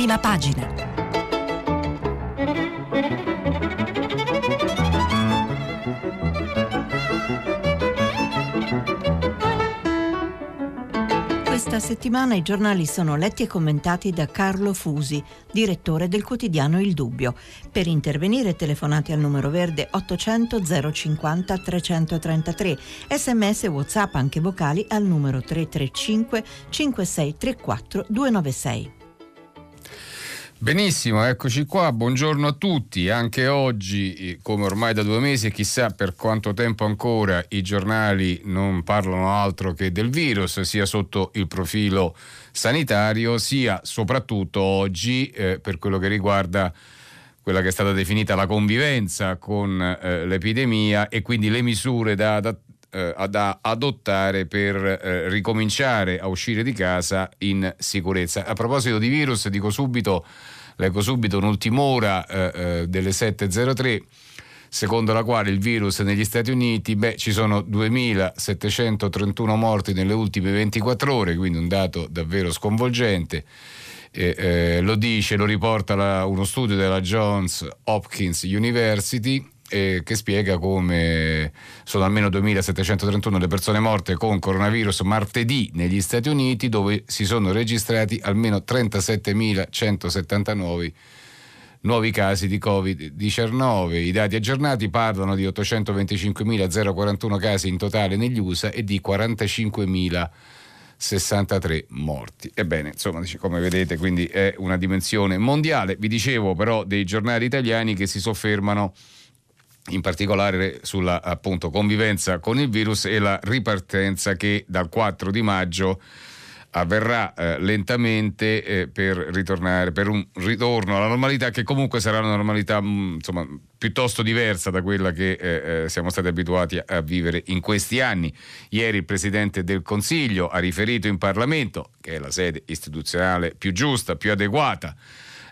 prima pagina. Questa settimana i giornali sono letti e commentati da Carlo Fusi, direttore del quotidiano Il Dubbio. Per intervenire telefonate al numero verde 800 050 333, sms whatsapp anche vocali al numero 335 5634 296. Benissimo, eccoci qua, buongiorno a tutti. Anche oggi, eh, come ormai da due mesi e chissà per quanto tempo ancora, i giornali non parlano altro che del virus, sia sotto il profilo sanitario, sia soprattutto oggi eh, per quello che riguarda quella che è stata definita la convivenza con eh, l'epidemia e quindi le misure da, da, eh, da adottare per eh, ricominciare a uscire di casa in sicurezza. A proposito di virus, dico subito, leggo subito un'ultima ora eh, eh delle 7.03 secondo la quale il virus negli Stati Uniti, beh, ci sono 2.731 morti nelle ultime 24 ore, quindi un dato davvero sconvolgente. Eh, eh, lo dice, lo riporta la, uno studio della Johns Hopkins University eh, che spiega come sono almeno 2.731 le persone morte con coronavirus martedì negli Stati Uniti dove si sono registrati almeno 37.179 nuovi casi di Covid-19. I dati aggiornati parlano di 825.041 casi in totale negli USA e di 45.063 morti. Ebbene, insomma, come vedete, quindi è una dimensione mondiale. Vi dicevo però dei giornali italiani che si soffermano in particolare sulla appunto, convivenza con il virus e la ripartenza che dal 4 di maggio avverrà eh, lentamente eh, per ritornare per un ritorno alla normalità che comunque sarà una normalità mh, mm, insomma, piuttosto diversa da quella che eh, eh, siamo stati abituati a, a, vivere in questi anni. Ieri il Presidente del Consiglio ha riferito in Parlamento, che è la sede istituzionale più giusta, più adeguata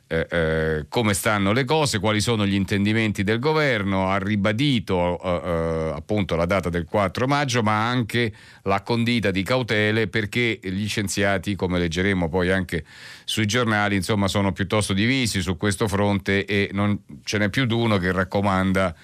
eh, eh, come stanno le cose, quali sono gli intendimenti del governo, ha ribadito eh, eh appunto la data del 4 maggio, ma anche la condita di cautele perché gli scienziati, come leggeremo poi anche sui giornali, insomma, sono piuttosto divisi su questo fronte e non ce n'è più di uno che raccomanda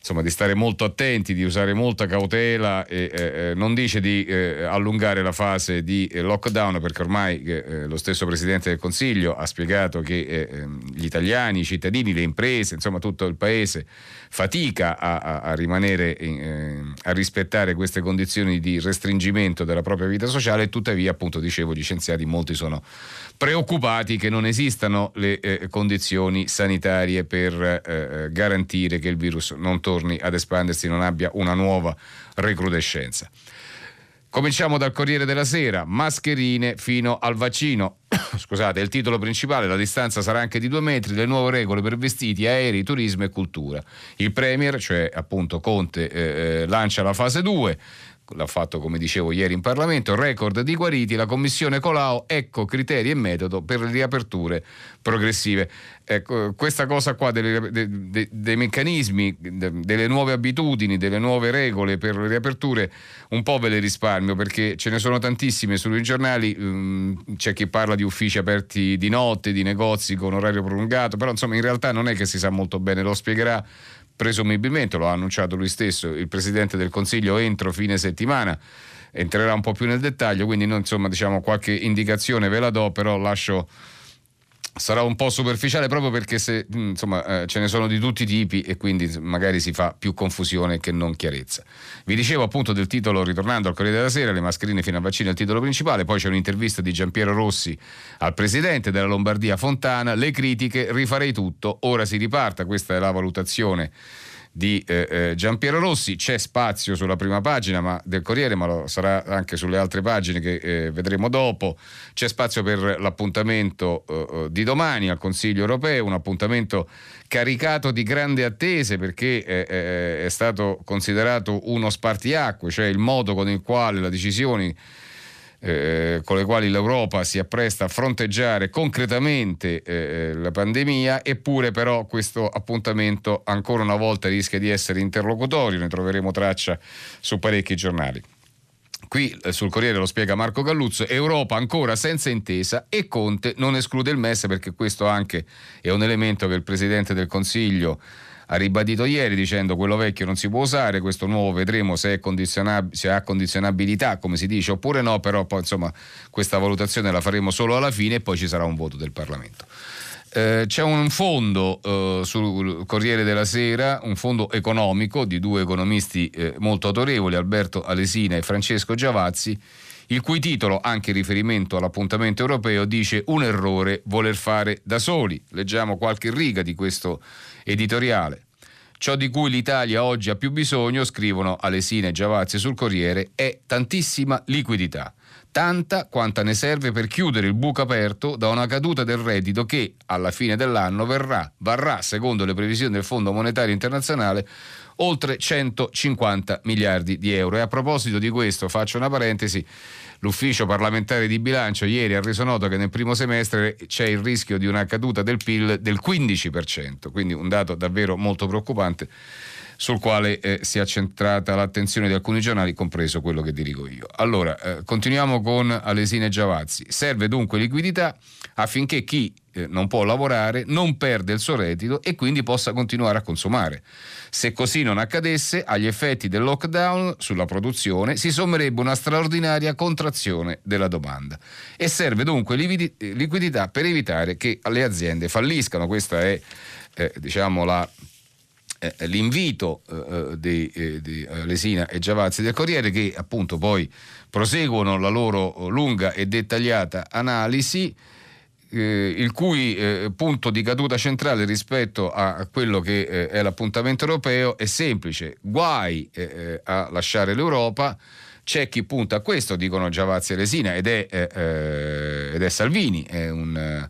insomma, di stare molto attenti, di usare molta cautela e eh, eh, non dice di eh, allungare la fase di eh, lockdown perché ormai eh, lo stesso Presidente del Consiglio ha spiegato che eh, ehm, gli italiani, i cittadini, le imprese, insomma tutto il Paese fatica a, a, a rimanere, in, a rispettare queste condizioni di restringimento della propria vita sociale. Tuttavia appunto dicevo gli scienziati molti sono preoccupati che non esistano le eh, condizioni sanitarie per eh, garantire che il virus non torni ad espandersi, non abbia una nuova recrudescenza. Cominciamo dal Corriere della Sera, mascherine fino al vaccino. Scusate, il titolo principale, la distanza sarà anche di due metri, le nuove regole per vestiti, aerei, turismo e cultura. Il Premier, cioè appunto Conte, eh, eh lancia la fase 2 l'ha fatto come dicevo ieri in Parlamento, record di guariti, la Commissione Colau, ecco criteri e metodo per le riaperture progressive. Ecco, questa cosa qua delle, de, de, dei meccanismi, de, delle nuove abitudini, delle nuove regole per le riaperture, un po' ve le risparmio perché ce ne sono tantissime sui giornali, um, c'è chi parla di uffici aperti di notte, di negozi con orario prolungato, però insomma in realtà non è che si sa molto bene, lo spiegherà presumibilmente, lo ha annunciato lui stesso, il Presidente del Consiglio entro fine settimana. Entrerà un po' più nel dettaglio, quindi non, insomma diciamo qualche indicazione ve la do, però lascio sarà un po' superficiale proprio perché se, mm, insomma, eh, ce ne sono di tutti i tipi e quindi magari si fa più confusione che non chiarezza. Vi dicevo appunto del titolo, ritornando al Corriere della Sera, le mascherine fino a vaccino è il titolo principale, poi c'è un'intervista di Giampiero Rossi al presidente della Lombardia Fontana, le critiche, rifarei tutto, ora si riparta, questa è la valutazione di eh, eh, Giampiero Rossi. C'è spazio sulla prima pagina ma, del Corriere, ma lo sarà anche sulle altre pagine che eh, vedremo dopo. C'è spazio per l'appuntamento eh, eh, di domani al Consiglio europeo, un appuntamento caricato di grandi attese perché eh, è stato considerato uno spartiacque, cioè il modo con il quale le decisioni eh, con le quali l'Europa si appresta a fronteggiare concretamente eh, la pandemia, eppure però questo appuntamento ancora una volta rischia di essere interlocutorio, ne troveremo traccia su parecchi giornali. Qui eh, sul Corriere lo spiega Marco Galluzzo, Europa ancora senza intesa e Conte non esclude il MES perché questo anche è un elemento che il Presidente del Consiglio ha ribadito ieri dicendo quello vecchio non si può usare, questo nuovo vedremo se, condizionab- se ha condizionabilità come si dice oppure no, però poi insomma questa valutazione la faremo solo alla fine e poi ci sarà un voto del Parlamento. Eh, c'è un fondo eh, sul Corriere della Sera, un fondo economico di due economisti eh, molto autorevoli, Alberto Alesina e Francesco Giavazzi, il cui titolo, anche in riferimento all'appuntamento europeo, dice un errore voler fare da soli. Leggiamo qualche riga di questo editoriale. Ciò di cui l'Italia oggi ha più bisogno, scrivono Alesina e Giavazzi sul Corriere, è tantissima liquidità tanta quanta ne serve per chiudere il buco aperto da una caduta del reddito che alla fine dell'anno verrà, varrà, secondo le previsioni del Fondo Monetario Internazionale, oltre 150 miliardi di euro. E a proposito di questo faccio una parentesi, l'ufficio parlamentare di bilancio ieri ha reso noto che nel primo semestre c'è il rischio di una caduta del PIL del 15%, quindi un dato davvero molto preoccupante sul quale eh, si è centrata l'attenzione di alcuni giornali, compreso quello che dirigo io. Allora, eh, continuiamo con Alesine Giavazzi. Serve dunque liquidità affinché chi eh, non può lavorare non perde il suo reddito e quindi possa continuare a consumare. Se così non accadesse, agli effetti del lockdown sulla produzione si sommerebbe una straordinaria contrazione della domanda e serve dunque liquidità per evitare che le aziende falliscano. Questa è eh, diciamo la eh, l'invito eh, di, eh, di eh, Lesina e Giavazzi del Corriere che appunto poi proseguono la loro lunga e dettagliata analisi eh, il cui eh, punto di caduta centrale rispetto a, quello che eh, è l'appuntamento europeo è semplice, guai eh, a lasciare l'Europa, c'è chi punta a questo, dicono Giavazzi e Lesina, ed è, ed è Salvini, è un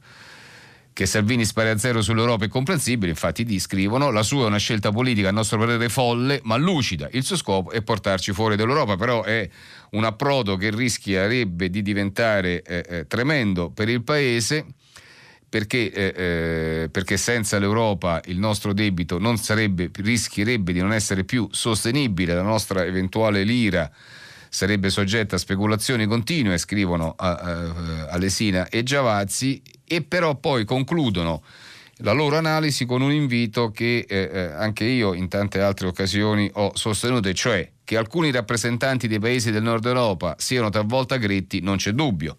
che Salvini spari a zero sull'Europa è comprensibile, infatti di scrivono, la sua è una scelta politica a nostro parere folle ma lucida, il suo scopo è portarci fuori dall'Europa, però è un approdo che rischierebbe di diventare eh, eh, tremendo per il Paese. Perché, eh, eh perché, senza l'Europa il nostro debito sarebbe, rischierebbe di non essere più sostenibile, la nostra eventuale lira sarebbe soggetta a speculazioni continue, scrivono a, a, a Lesina e Giavazzi, e però poi concludono la loro analisi con un invito che eh, eh, anche io in tante altre occasioni ho sostenuto, e cioè che alcuni rappresentanti dei paesi del nord Europa siano talvolta gretti, non c'è dubbio.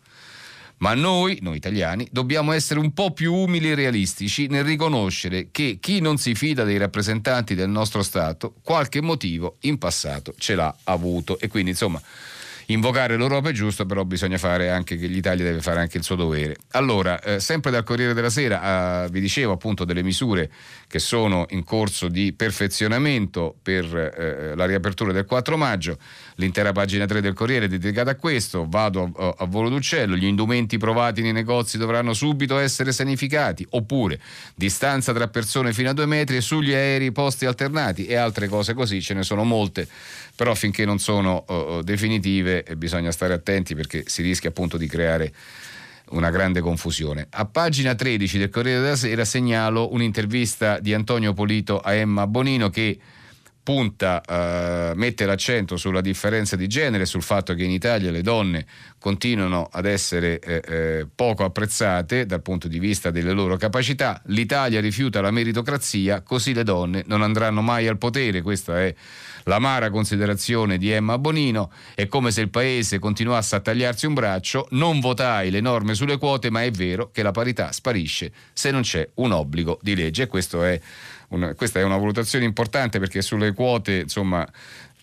Ma noi, noi italiani, dobbiamo essere un po' più umili e realistici nel riconoscere che chi non si fida dei rappresentanti del nostro Stato qualche motivo in passato ce l'ha avuto. E quindi insomma invocare l'Europa è giusto, però bisogna fare anche che l'Italia deve fare anche il suo dovere. Allora, eh, sempre dal Corriere della Sera, eh, vi dicevo appunto delle misure che sono in corso di perfezionamento per eh, la riapertura del 4 maggio. L'intera pagina 3 del Corriere è dedicata a questo. Vado a, a volo d'uccello. Gli indumenti provati nei negozi dovranno subito essere sanificati. Oppure distanza tra persone fino a due metri e sugli aerei posti alternati e altre cose così. Ce ne sono molte però finché non sono uh, eh, bisogna stare attenti perché si rischia appunto di creare una grande confusione. A pagina 13 del Corriere della Sera segnalo un'intervista di Antonio Polito a Emma Bonino che punta, uh, mette l'accento sulla differenza di genere, sul fatto che in Italia le donne continuano ad essere eh, eh, poco apprezzate dal punto di vista delle loro capacità. L'Italia rifiuta la meritocrazia, così le donne non andranno mai al potere. Questa è L'amara considerazione di Emma Bonino è come se il paese continuasse a tagliarsi un braccio, non votai le norme sulle quote, ma è vero che la parità sparisce se non c'è un obbligo di legge. È una, questa è una valutazione importante perché sulle quote, insomma,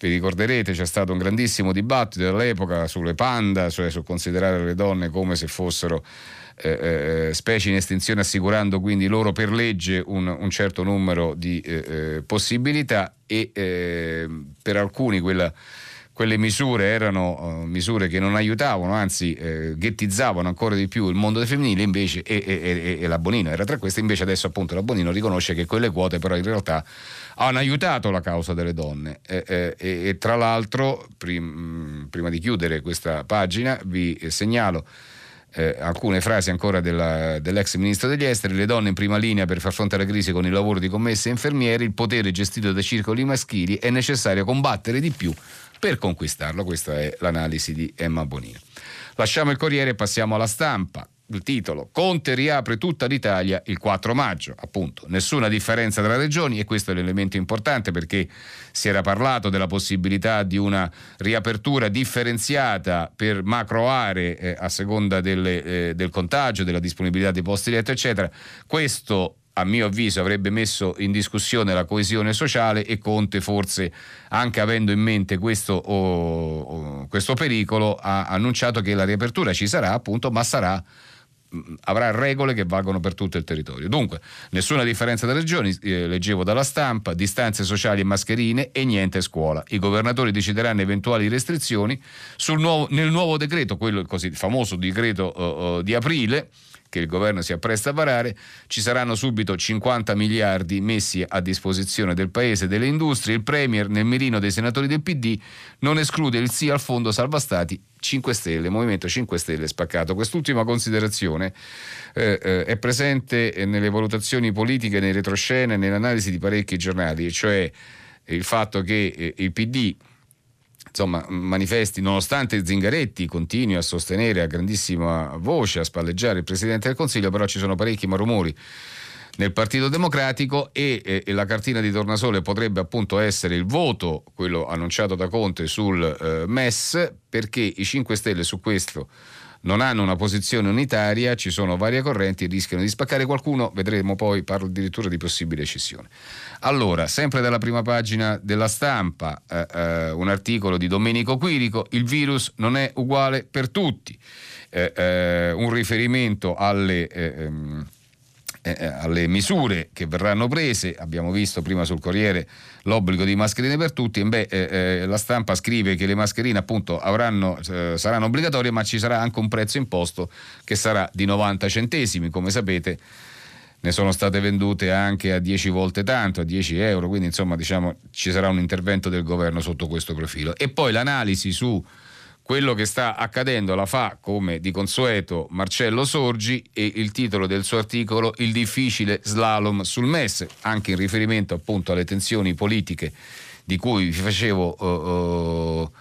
vi ricorderete c'è stato un grandissimo dibattito all'epoca sulle panda, cioè su considerare le donne come se fossero eh, eh, specie in estinzione assicurando quindi loro per legge un, un certo numero di eh, eh possibilità e eh, per alcuni quella quelle misure erano uh, misure che non aiutavano, anzi eh, ghettizzavano ancora di più il mondo dei femminili invece, e, e, e, la Bonino era tra queste, invece adesso appunto la Bonino riconosce che quelle quote però in realtà hanno aiutato la causa delle donne. Eh, e, tra l'altro prim, prima di chiudere questa pagina vi segnalo eh, alcune frasi ancora della, dell'ex ministro degli esteri, le donne in prima linea per far fronte alla crisi con il lavoro di commesse e infermieri, il potere gestito da circoli maschili, è necessario combattere di più per conquistarlo. Questa è l'analisi di Emma Bonino. Lasciamo il Corriere e passiamo alla stampa il titolo Conte riapre tutta l'Italia il 4 maggio, appunto, nessuna differenza tra regioni e questo è l'elemento importante perché si era parlato della possibilità di una riapertura differenziata per macro aree eh, a seconda delle, eh, del contagio, della disponibilità dei posti letto, eccetera. Questo a mio avviso avrebbe messo in discussione la coesione sociale e Conte forse anche avendo in mente questo, oh, oh, questo pericolo ha annunciato che la riapertura ci sarà appunto ma sarà avrà regole che valgono per tutto il territorio. Dunque, nessuna differenza tra regioni, eh, leggevo dalla stampa, distanze sociali e mascherine e niente scuola. I governatori decideranno eventuali restrizioni nuovo, nel nuovo decreto, quello così famoso decreto uh, di aprile, che il governo si appresta a varare, ci saranno subito 50 miliardi messi a disposizione del paese e delle industrie. Il Premier, nel mirino dei senatori del PD, non esclude il sì al fondo salva stati 5 Stelle, Movimento 5 Stelle spaccato. Quest'ultima considerazione eh, eh, è presente nelle valutazioni politiche, nei retroscene, nell'analisi di parecchi giornali, cioè il fatto che eh, il PD insomma, manifesti, nonostante Zingaretti continui a sostenere a grandissima voce, a spalleggiare il Presidente del Consiglio, però ci sono parecchi marumori nel Partito Democratico e, e, e, la cartina di tornasole potrebbe appunto essere il voto, quello annunciato da Conte sul eh, MES, perché i 5 Stelle su questo non hanno una posizione unitaria, ci sono varie correnti rischiano di spaccare qualcuno, vedremo poi, parlo addirittura di possibile scissione. Allora, sempre dalla prima pagina della stampa, eh, eh, un articolo di Domenico Quirico, il virus non è uguale per tutti, eh, eh un riferimento alle... Eh, ehm, eh, alle misure che verranno prese, abbiamo visto prima sul Corriere l'obbligo di mascherine per tutti, beh, eh, eh, la stampa scrive che le mascherine appunto avranno, eh, saranno obbligatorie ma ci sarà anche un prezzo imposto che sarà di 90 centesimi, come sapete ne sono state vendute anche a 10 volte tanto, a 10 euro, quindi insomma diciamo ci sarà un intervento del governo sotto questo profilo. E poi l'analisi su quello che sta accadendo la fa come di consueto Marcello Sorgi e il titolo del suo articolo Il difficile slalom sul MES, anche in riferimento appunto alle tensioni politiche di cui vi facevo, uh, uh,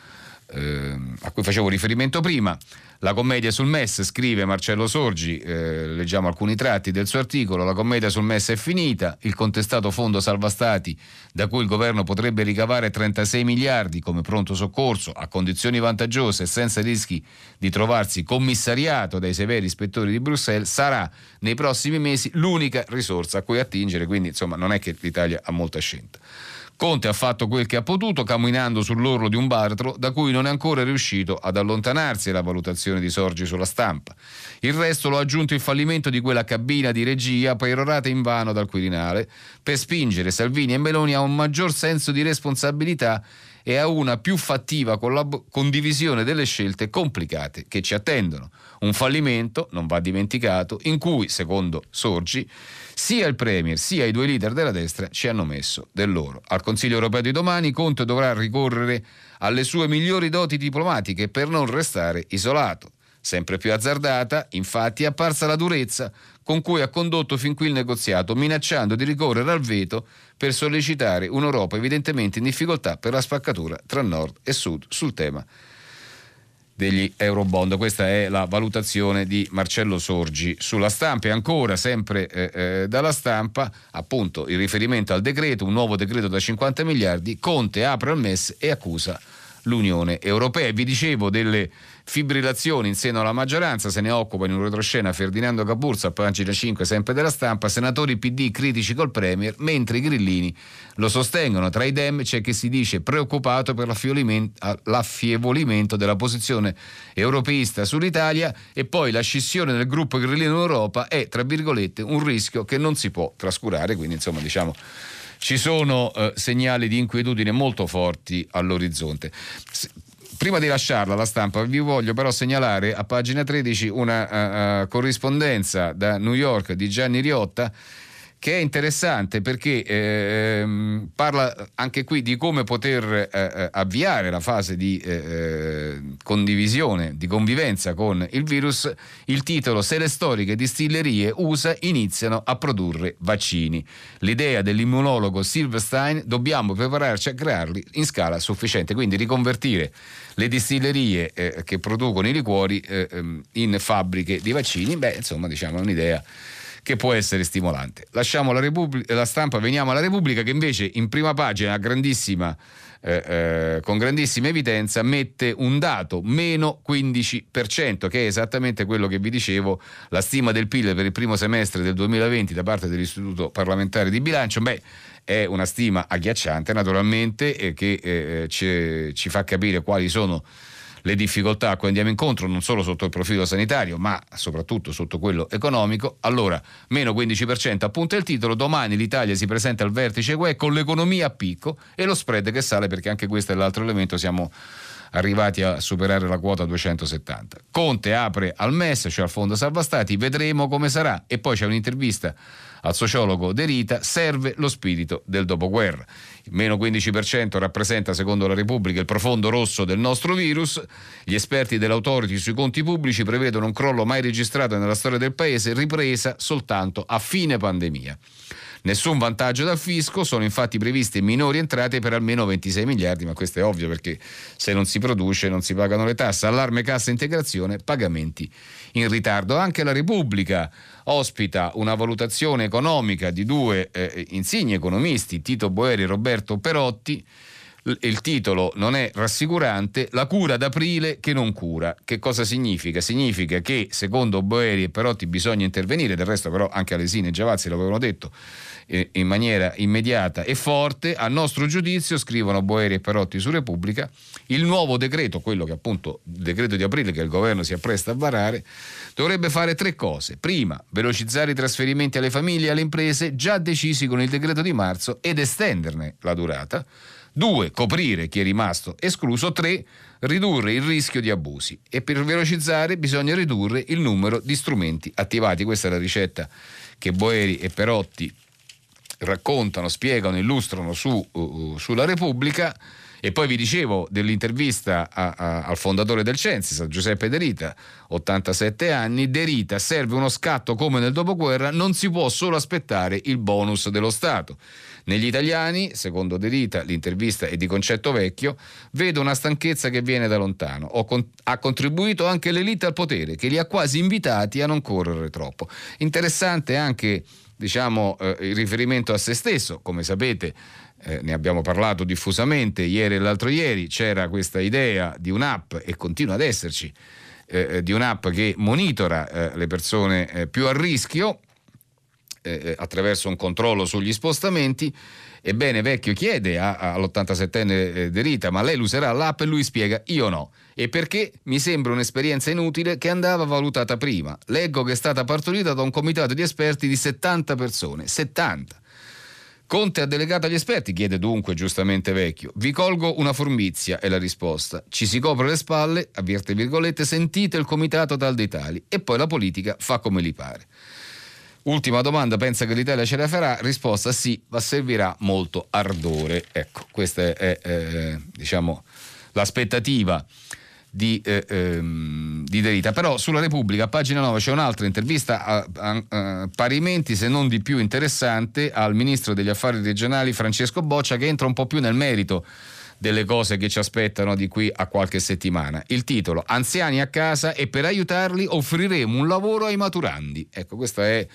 uh, a cui facevo riferimento prima. La commedia sul MES, scrive Marcello Sorgi, eh, leggiamo alcuni tratti del suo articolo, la commedia sul MES è finita, il contestato fondo salva stati da cui il governo potrebbe ricavare 36 miliardi come pronto soccorso a condizioni vantaggiose e senza rischi di trovarsi commissariato dai severi ispettori di Bruxelles, sarà nei prossimi mesi l'unica risorsa a cui attingere, quindi insomma non è che l'Italia ha molta scelta. Conte ha fatto quel che ha potuto camminando sull'orlo di un baratro da cui non è ancora riuscito ad allontanarsi la valutazione di Sorgi sulla stampa. Il resto lo ha aggiunto il fallimento di quella cabina di regia perorata in vano dal Quirinale per spingere Salvini e Meloni a un maggior senso di responsabilità e a una più fattiva collab- condivisione delle scelte complicate che ci attendono. Un fallimento, non va dimenticato, in cui, secondo Sorgi, sia il Premier sia i due leader della destra ci hanno messo del loro. Al Consiglio europeo di domani Conte dovrà ricorrere alle sue migliori doti diplomatiche per non restare isolato. Sempre più azzardata, infatti, è apparsa la durezza con cui ha condotto fin qui il negoziato, minacciando di ricorrere al veto per sollecitare un'Europa evidentemente in difficoltà per la spaccatura tra nord e sud sul tema degli Eurobond. Questa è la valutazione di Marcello Sorgi sulla stampa e ancora sempre eh, eh, dalla stampa appunto il riferimento al decreto, un nuovo decreto da 50 miliardi, Conte apre al MES e accusa l'Unione Europea. Vi dicevo delle fibrillazioni in seno alla maggioranza, se ne occupa in un retroscena Ferdinando Caburza, pagina 5 sempre della stampa, senatori PD critici col Premier, mentre i grillini lo sostengono. Tra i Dem c'è chi si dice preoccupato per l'affievolimento della posizione europeista sull'Italia e poi la scissione del gruppo grillino in Europa è, tra virgolette, un rischio che non si può trascurare, quindi insomma diciamo ci sono eh, segnali di inquietudine molto forti all'orizzonte. Prima di lasciarla la stampa, vi voglio però segnalare a pagina 13 una uh, uh, corrispondenza da New York di Gianni Riotta che è interessante perché eh, parla anche qui di come poter eh, eh, avviare la fase di eh, eh, condivisione, di convivenza con il virus, il titolo Se le storiche distillerie USA iniziano a produrre vaccini. L'idea dell'immunologo Silverstein dobbiamo prepararci a crearli in scala sufficiente, quindi riconvertire le distillerie eh, che producono i liquori ehm, in fabbriche di vaccini, beh insomma diciamo è un'idea che può essere stimolante. Lasciamo la, Repubblica, la stampa, veniamo alla Repubblica che invece in prima pagina grandissima, eh, eh, con grandissima evidenza mette un dato, meno 15%, che è esattamente quello che vi dicevo, la stima del PIL per il primo semestre del 2020 da parte dell'Istituto parlamentare di bilancio. Beh, è una stima agghiacciante naturalmente e che eh, ci, ci fa capire quali sono le difficoltà a cui andiamo incontro, non solo sotto il profilo sanitario, ma soprattutto sotto quello economico. Allora, meno 15% appunto è il titolo. Domani l'Italia si presenta al vertice UE con l'economia a picco e lo spread che sale perché anche questo è l'altro elemento. Siamo arrivati a superare la quota 270. Conte apre al MES, cioè al Fondo Salva Stati, vedremo come sarà. E poi c'è un'intervista al sociologo De Rita, serve lo spirito del dopoguerra. Meno 15% rappresenta, secondo la Repubblica, il profondo rosso del nostro virus. Gli esperti dell'autority sui conti pubblici prevedono un crollo mai registrato nella storia del Paese, ripresa soltanto a fine pandemia. Nessun vantaggio dal fisco, sono infatti previste minori entrate per almeno 26 miliardi, ma questo è ovvio perché se non si produce non si pagano le tasse. Allarme cassa integrazione, pagamenti in ritardo. Anche la Repubblica ospita una valutazione economica di due eh, insigni economisti, Tito Boeri e Roberto Perotti. Il titolo non è rassicurante, la cura d'aprile che non cura. Che cosa significa? Significa che secondo Boeri e Perotti bisogna intervenire, del resto però anche Alesini e Giavazzi l'avevano detto, eh, in maniera immediata e forte. A nostro giudizio, scrivono Boeri e Perotti su Repubblica, il nuovo decreto, quello che appunto il decreto di aprile che il governo si appresta a varare, dovrebbe fare tre cose. Prima, velocizzare i trasferimenti alle famiglie e alle imprese già decisi con il decreto di marzo ed estenderne la durata. Due, coprire chi è rimasto escluso. Tre, ridurre il rischio di abusi. E per velocizzare bisogna ridurre il numero di strumenti attivati. Questa è la ricetta che Boeri e Perotti raccontano, spiegano, illustrano su, uh, sulla Repubblica. E poi vi dicevo dell'intervista a, a, al fondatore del Censis, Giuseppe De Rita, 87 anni. De Rita serve uno scatto come nel dopoguerra, non si può solo aspettare il bonus dello Stato. Negli italiani, secondo De Rita, l'intervista è di concetto vecchio, vedo una stanchezza che viene da lontano. Con- ha contribuito anche l'elite al potere, che li ha quasi invitati a non correre troppo. Interessante anche diciamo, eh, il riferimento a se stesso, come sapete. Eh, ne abbiamo parlato diffusamente ieri e l'altro ieri, c'era questa idea di un'app e continua ad esserci, eh, eh di un'app che monitora eh, le persone eh, più a rischio attraverso un controllo sugli spostamenti. Ebbene, Vecchio chiede a, all'87enne De Rita, ma lei userà l'app e lui spiega, io no e perché mi sembra un'esperienza inutile che andava valutata prima. Leggo che è stata partorita da un comitato di esperti di 70 persone. 70. Conte ha delegato agli esperti, chiede dunque giustamente Vecchio. Vi colgo una formizia, è la risposta. Ci si copre le spalle, avvierte virgolette, sentite il comitato tal dei tali e poi la politica fa come gli pare. Ultima domanda, pensa che l'Italia ce la farà? Risposta sì, ma servirà molto ardore. Ecco, questa è, è diciamo, l'aspettativa di, eh, ehm, di Derita. Però sulla Repubblica, a pagina 9, c'è un'altra intervista a, a, a, parimenti, se non di più interessante, al ministro degli affari regionali Francesco Boccia, che entra un po' più nel merito delle cose che ci aspettano di qui a qualche settimana. Il titolo Anziani a casa e per aiutarli offriremo un lavoro ai maturandi. Ecco, questa è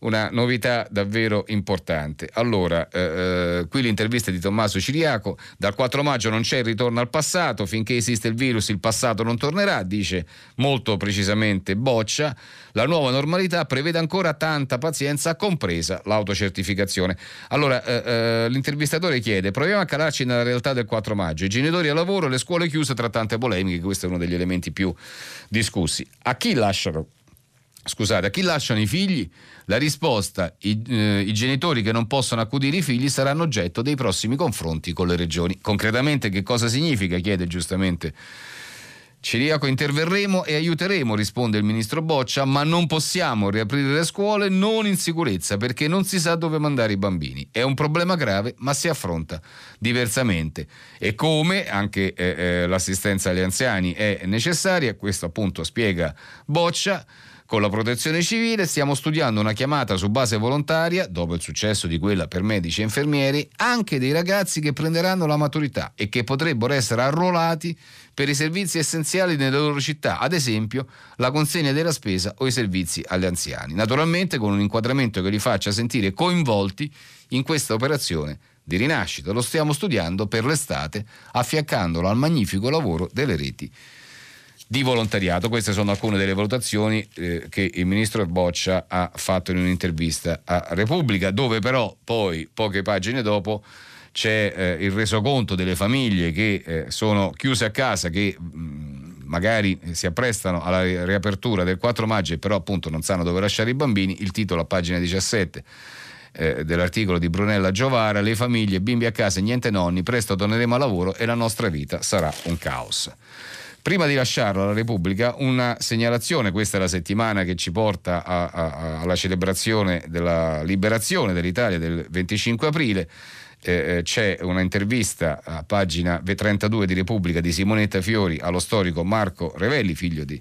una novità davvero importante. Allora, eh, eh, qui l'intervista di Tommaso Ciriaco, dal 4 maggio non c'è il ritorno al passato, finché esiste il virus il passato non tornerà, dice molto precisamente Boccia. La nuova normalità prevede ancora tanta pazienza, compresa l'autocertificazione. Allora, eh, eh l'intervistatore chiede, proviamo a calarci nella realtà del 4 maggio, i genitori a lavoro, le scuole chiuse tra tante polemiche, questo è uno degli elementi più discussi. A chi lasciano Scusate, a chi lasciano i figli? La risposta, i, eh, i, genitori che non possono accudire i figli saranno oggetto dei prossimi confronti con le regioni. Concretamente che cosa significa? chiede giustamente Ciriaco interverremo e aiuteremo, risponde il ministro Boccia, ma non possiamo riaprire le scuole non in sicurezza perché non si sa dove mandare i bambini. È un problema grave, ma si affronta diversamente. E come anche eh, eh, l'assistenza agli anziani è necessaria, questo appunto spiega Boccia. Con la protezione civile stiamo studiando una chiamata su base volontaria, dopo il successo di quella per medici e infermieri, anche dei ragazzi che prenderanno la maturità e che potrebbero essere arruolati per i servizi essenziali nelle loro città, ad esempio la consegna della spesa o i servizi agli anziani. Naturalmente con un inquadramento che li faccia sentire coinvolti in questa operazione di rinascita. Lo stiamo studiando per l'estate, affiancandolo al magnifico lavoro delle reti di volontariato. Queste sono alcune delle valutazioni eh, che il ministro Boccia ha fatto in un'intervista a Repubblica, dove però poi poche pagine dopo c'è eh, il resoconto delle famiglie che eh, sono chiuse a casa, che mh, mm, magari si apprestano alla riapertura del 4 maggio però appunto non sanno dove lasciare i bambini, il titolo a pagina 17 eh, dell'articolo di Brunella Giovara, le famiglie, bimbi a casa, niente nonni, presto torneremo a lavoro e la nostra vita sarà un caos. Prima di lasciarlo alla Repubblica, una segnalazione, questa è la settimana che ci porta a, a, alla celebrazione della liberazione dell'Italia del 25 aprile. Eh, eh c'è una intervista a pagina 32 di Repubblica di Simonetta Fiori allo storico Marco Revelli, figlio di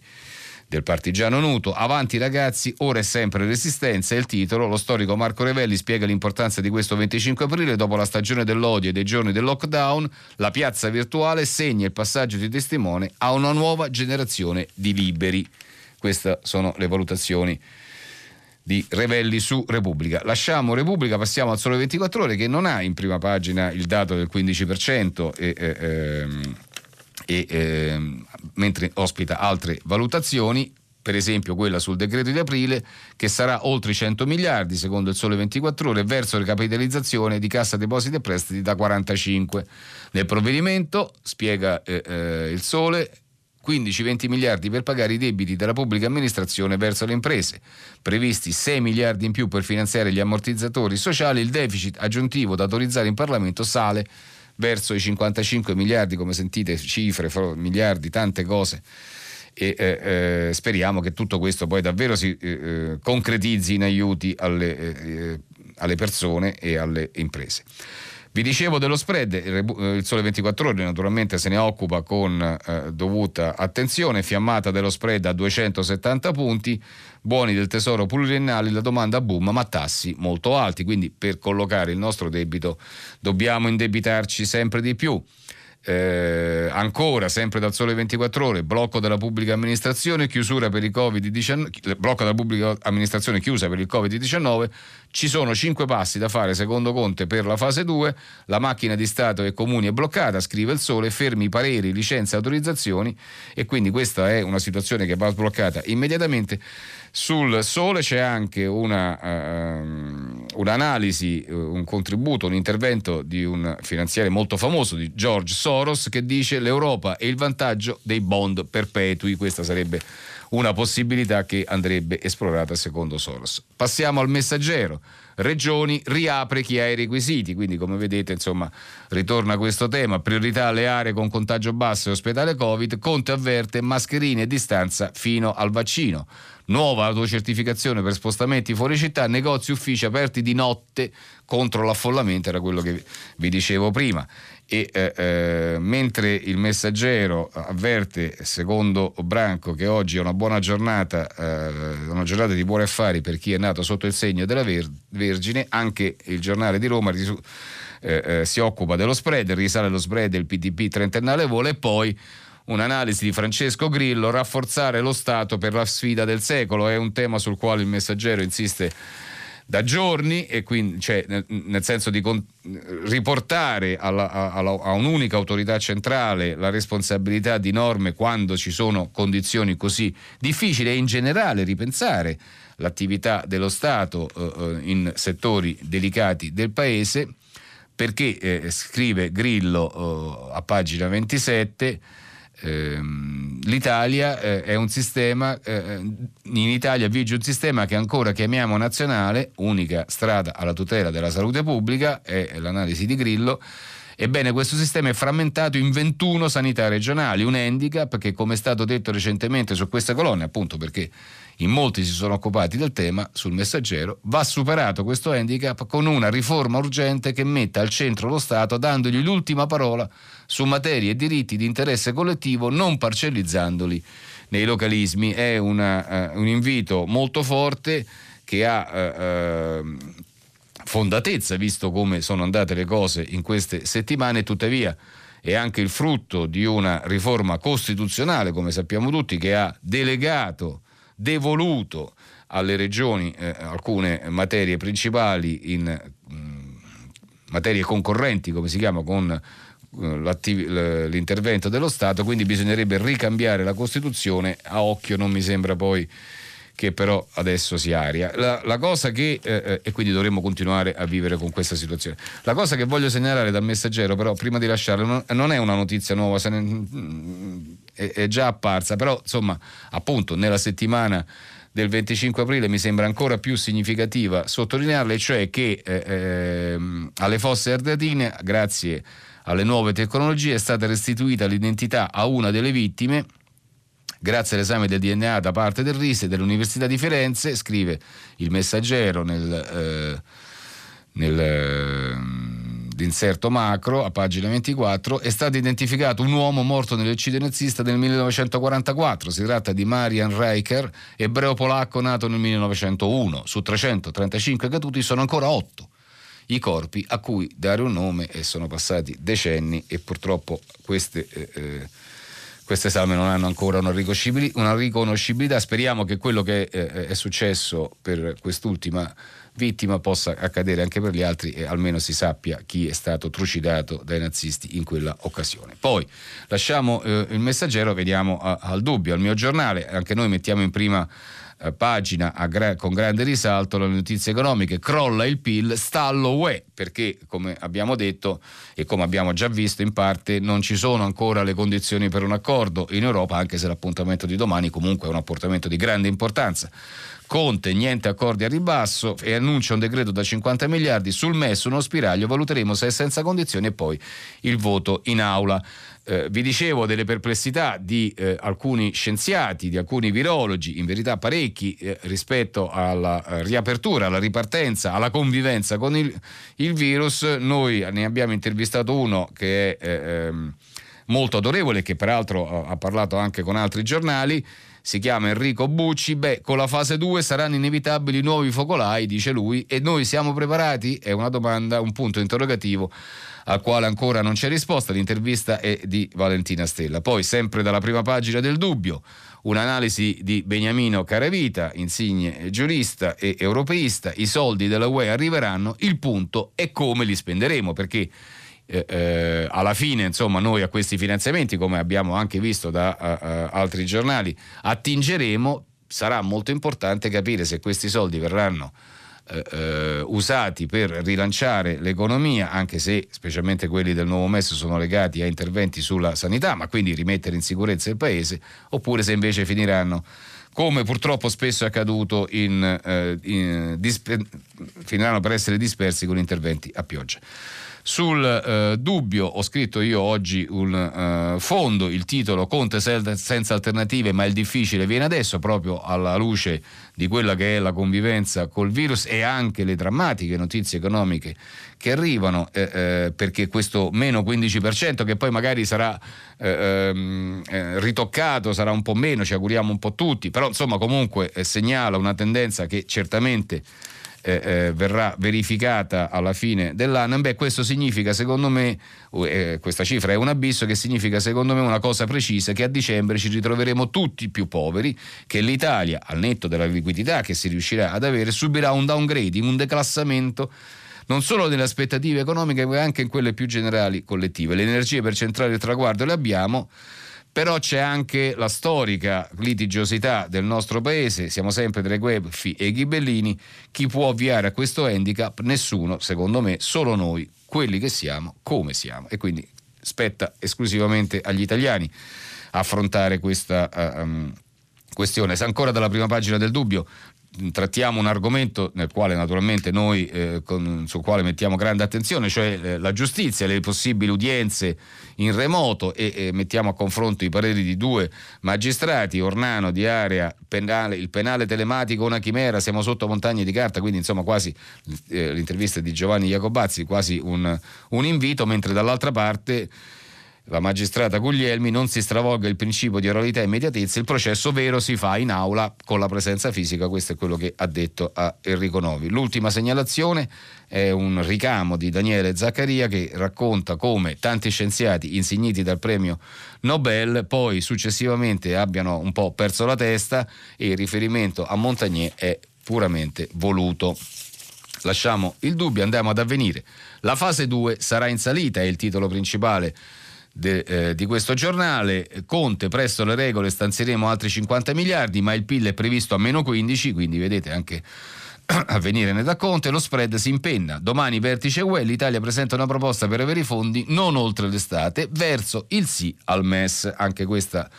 del partigiano Nuto. Avanti ragazzi, ora è sempre resistenza. È il titolo. Lo storico Marco Revelli spiega l'importanza di questo 25 aprile. Dopo la stagione dell'odio e dei giorni del lockdown, la piazza virtuale segna il passaggio di testimone a una nuova generazione di liberi. Queste sono le valutazioni di Revelli su Repubblica. Lasciamo Repubblica, passiamo al Sole 24 Ore che non ha in prima pagina il dato del 15% e, eh, ehm, e, eh, mentre ospita altre valutazioni, per esempio quella sul decreto di aprile, che sarà oltre 100 miliardi, secondo il Sole 24 Ore, verso ricapitalizzazione di Cassa Depositi e Prestiti da 45. Nel provvedimento, spiega eh, eh, il Sole, 15-20 miliardi per pagare i debiti della pubblica amministrazione verso le imprese, previsti 6 miliardi in più per finanziare gli ammortizzatori sociali, il deficit aggiuntivo da autorizzare in Parlamento sale verso i 55 miliardi, come sentite, cifre, miliardi, tante cose. E eh, eh, speriamo che tutto questo poi davvero si eh, eh concretizzi in aiuti alle, eh, alle persone e alle imprese. Vi dicevo dello spread, il Sole 24 Ore naturalmente se ne occupa con eh, dovuta attenzione, fiammata dello spread a 270 punti, buoni del tesoro pluriennali, la domanda boom, ma tassi molto alti, quindi per collocare il nostro debito dobbiamo indebitarci sempre di più. Eh, ancora, sempre dal sole 24 ore, blocco della pubblica amministrazione, chiusura per il Covid-19, blocco della pubblica amministrazione chiusa per il Covid-19, ci sono cinque passi da fare secondo Conte per la fase 2, la macchina di Stato e comuni è bloccata, scrive il sole, fermi pareri, licenze, autorizzazioni. E quindi questa è una situazione che va sbloccata immediatamente. Sul Sole c'è anche una, uh, un'analisi, uh, un contributo, un intervento di un finanziere molto famoso, di George Soros, che dice l'Europa è il vantaggio dei bond perpetui. Questa sarebbe una possibilità che andrebbe esplorata secondo Soros. Passiamo al messaggero. Regioni riapre chi ha i requisiti, quindi come vedete insomma ritorna questo tema, priorità alle aree con contagio basso e ospedale Covid, Conte avverte mascherine e distanza fino al vaccino nuova autocertificazione per spostamenti fuori città, negozi uffici aperti di notte contro l'affollamento, era quello che vi dicevo prima. E eh, eh, mentre il messaggero avverte, secondo Branco, che oggi è una buona giornata, eh, una giornata di buoni affari per chi è nato sotto il segno della Ver- Vergine, anche il giornale di Roma risu- eh, eh, si occupa dello spread, risale lo spread del PDP trentennale vola e poi un'analisi di Francesco Grillo, rafforzare lo Stato per la sfida del secolo, è un tema sul quale il messaggero insiste da giorni e quindi cioè, nel, nel, senso di con, riportare alla, alla, a un'unica autorità centrale la responsabilità di norme quando ci sono condizioni così difficili e in generale ripensare l'attività dello Stato eh, eh in settori delicati del Paese perché eh, scrive Grillo eh, a pagina 27 Ehm, l'Italia eh, è un sistema, eh, in Italia vige un sistema che ancora chiamiamo nazionale, unica strada alla tutela della salute pubblica, è l'analisi di Grillo, Ebbene, questo sistema è frammentato in 21 sanità regionali, un handicap che, come è stato detto recentemente su queste colonne, appunto perché in molti si sono occupati del tema sul messaggero, va superato questo handicap con una riforma urgente che metta al centro lo Stato dandogli l'ultima parola su materie e diritti di interesse collettivo non parcellizzandoli nei localismi. È una, uh, un invito molto forte che ha uh, uh, fondatezza visto come sono andate le cose in queste settimane, tuttavia è anche il frutto di una riforma costituzionale, come sappiamo tutti, che ha delegato devoluto alle regioni eh, alcune materie principali in mh, mm, materie concorrenti, come si chiama, con eh, l'intervento dello Stato, quindi bisognerebbe ricambiare la Costituzione, a occhio non mi sembra poi che però adesso si aria. La, la cosa che, eh, eh e quindi dovremmo continuare a vivere con questa situazione. La cosa che voglio segnalare dal messaggero, però, prima di lasciarlo, non è una notizia nuova, ne, è, è già apparsa, però insomma, appunto, nella settimana del 25 aprile mi sembra ancora più significativa sottolinearle, cioè che eh, eh, alle fosse ardeatine, grazie alle nuove tecnologie, è stata restituita l'identità a una delle vittime Grazie all'esame del DNA da parte del RISE dell'Università di Firenze, scrive il messaggero nel, eh, nel eh, inserto macro a pagina 24, è stato identificato un uomo morto nell'eccidio nazista nel 1944. Si tratta di Marian Reicher, ebreo polacco nato nel 1901. Su 335 caduti sono ancora 8 i corpi a cui dare un nome e sono passati decenni e purtroppo queste... Eh, eh queste salme non hanno ancora una riconoscibilità. Speriamo che quello che eh, è successo per quest'ultima vittima possa accadere anche per gli altri e almeno si sappia chi è stato trucidato dai nazisti in quella occasione. Poi lasciamo eh, il messaggero, vediamo a, al dubbio, al mio giornale, anche noi mettiamo in prima eh, pagina gra- con grande risalto le notizie economiche, crolla il PIL, stallo UE, perché come abbiamo detto e come abbiamo già visto in parte non ci sono ancora le condizioni per un accordo in Europa, anche se l'appuntamento di domani comunque è un appuntamento di grande importanza. Conte, niente accordi a ribasso e annuncia un decreto da 50 miliardi sul MES, uno spiraglio, valuteremo se è senza condizioni e poi il voto in aula. Eh, vi dicevo delle perplessità di eh, alcuni scienziati, di alcuni virologi, in verità parecchi, eh, rispetto alla eh, riapertura, alla ripartenza, alla convivenza con il, il, virus. Noi ne abbiamo intervistato uno che è eh, ehm, molto autorevole, che peraltro ha parlato anche con altri giornali si chiama Enrico Bucci, beh, con la fase 2 saranno inevitabili nuovi focolai, dice lui, e noi siamo preparati? È una domanda, un punto interrogativo al quale ancora non c'è risposta. L'intervista è di Valentina Stella. Poi, sempre dalla prima pagina del dubbio, un'analisi di Beniamino Caravita, insigne giurista e europeista. I soldi della UE arriveranno, il punto è come li spenderemo, perché eh, eh, alla fine insomma noi a questi finanziamenti come abbiamo anche visto da uh, uh, altri giornali attingeremo sarà molto importante capire se questi soldi verranno eh, eh, usati per rilanciare l'economia, anche se specialmente quelli del nuovo MES sono legati a interventi sulla sanità, ma quindi rimettere in sicurezza il paese, oppure se invece finiranno come purtroppo spesso è accaduto, in, eh, in, disper- finiranno per essere dispersi con interventi a pioggia. Sul eh, dubbio ho scritto io oggi un eh, fondo, il titolo Conte senza alternative ma il difficile viene adesso proprio alla luce di quella che è la convivenza col virus e anche le drammatiche notizie economiche che arrivano eh, eh perché questo meno 15% che poi magari sarà eh, ehm, eh, ritoccato, sarà un po' meno, ci auguriamo un po' tutti, però insomma comunque segnala una tendenza che certamente eh, eh, verrà verificata alla fine dell'anno, beh, questo significa secondo me, eh, questa cifra è un abisso che significa secondo me una cosa precisa, che a dicembre ci ritroveremo tutti più poveri, che l'Italia, al netto della liquidità che si riuscirà ad avere, subirà un downgrading, un declassamento non solo nelle aspettative economiche ma anche in quelle più generali collettive. Le energie per centrare il traguardo le abbiamo, però c'è anche la storica litigiosità del nostro paese, siamo sempre tra i guelfi e i ghibellini, chi può avviare a questo handicap? Nessuno, secondo me, solo noi, quelli che siamo, come siamo e quindi spetta esclusivamente agli italiani affrontare questa uh, um, questione. Se ancora dalla prima pagina del dubbio trattiamo un argomento nel quale naturalmente noi eh, con, sul quale mettiamo grande attenzione, cioè eh, la giustizia, le possibili udienze in remoto e, e, mettiamo a confronto i pareri di due magistrati, Ornano di area penale, il penale telematico una chimera, siamo sotto montagne di carta, quindi insomma quasi eh, l'intervista di Giovanni Jacobazzi, quasi un, un invito, mentre dall'altra parte la magistrata Guglielmi non si stravolga il principio di oralità e immediatezza, il processo vero si fa in aula con la presenza fisica, questo è quello che ha detto a Enrico Novi. L'ultima segnalazione è un ricamo di Daniele Zaccaria che racconta come tanti scienziati insigniti dal premio Nobel poi successivamente abbiano un po' perso la testa e il riferimento a Montagnier è puramente voluto. Lasciamo il dubbio, andiamo ad avvenire. La fase 2 sarà in salita, è il titolo principale de, eh, di questo giornale. Conte, presto le regole, stanzieremo altri 50 miliardi, ma il PIL è previsto a meno 15, quindi vedete anche a venire ne da Conte, lo spread si impenna. Domani vertice UE, l'Italia presenta una proposta per avere i fondi non oltre l'estate, verso il sì al MES. Anche questa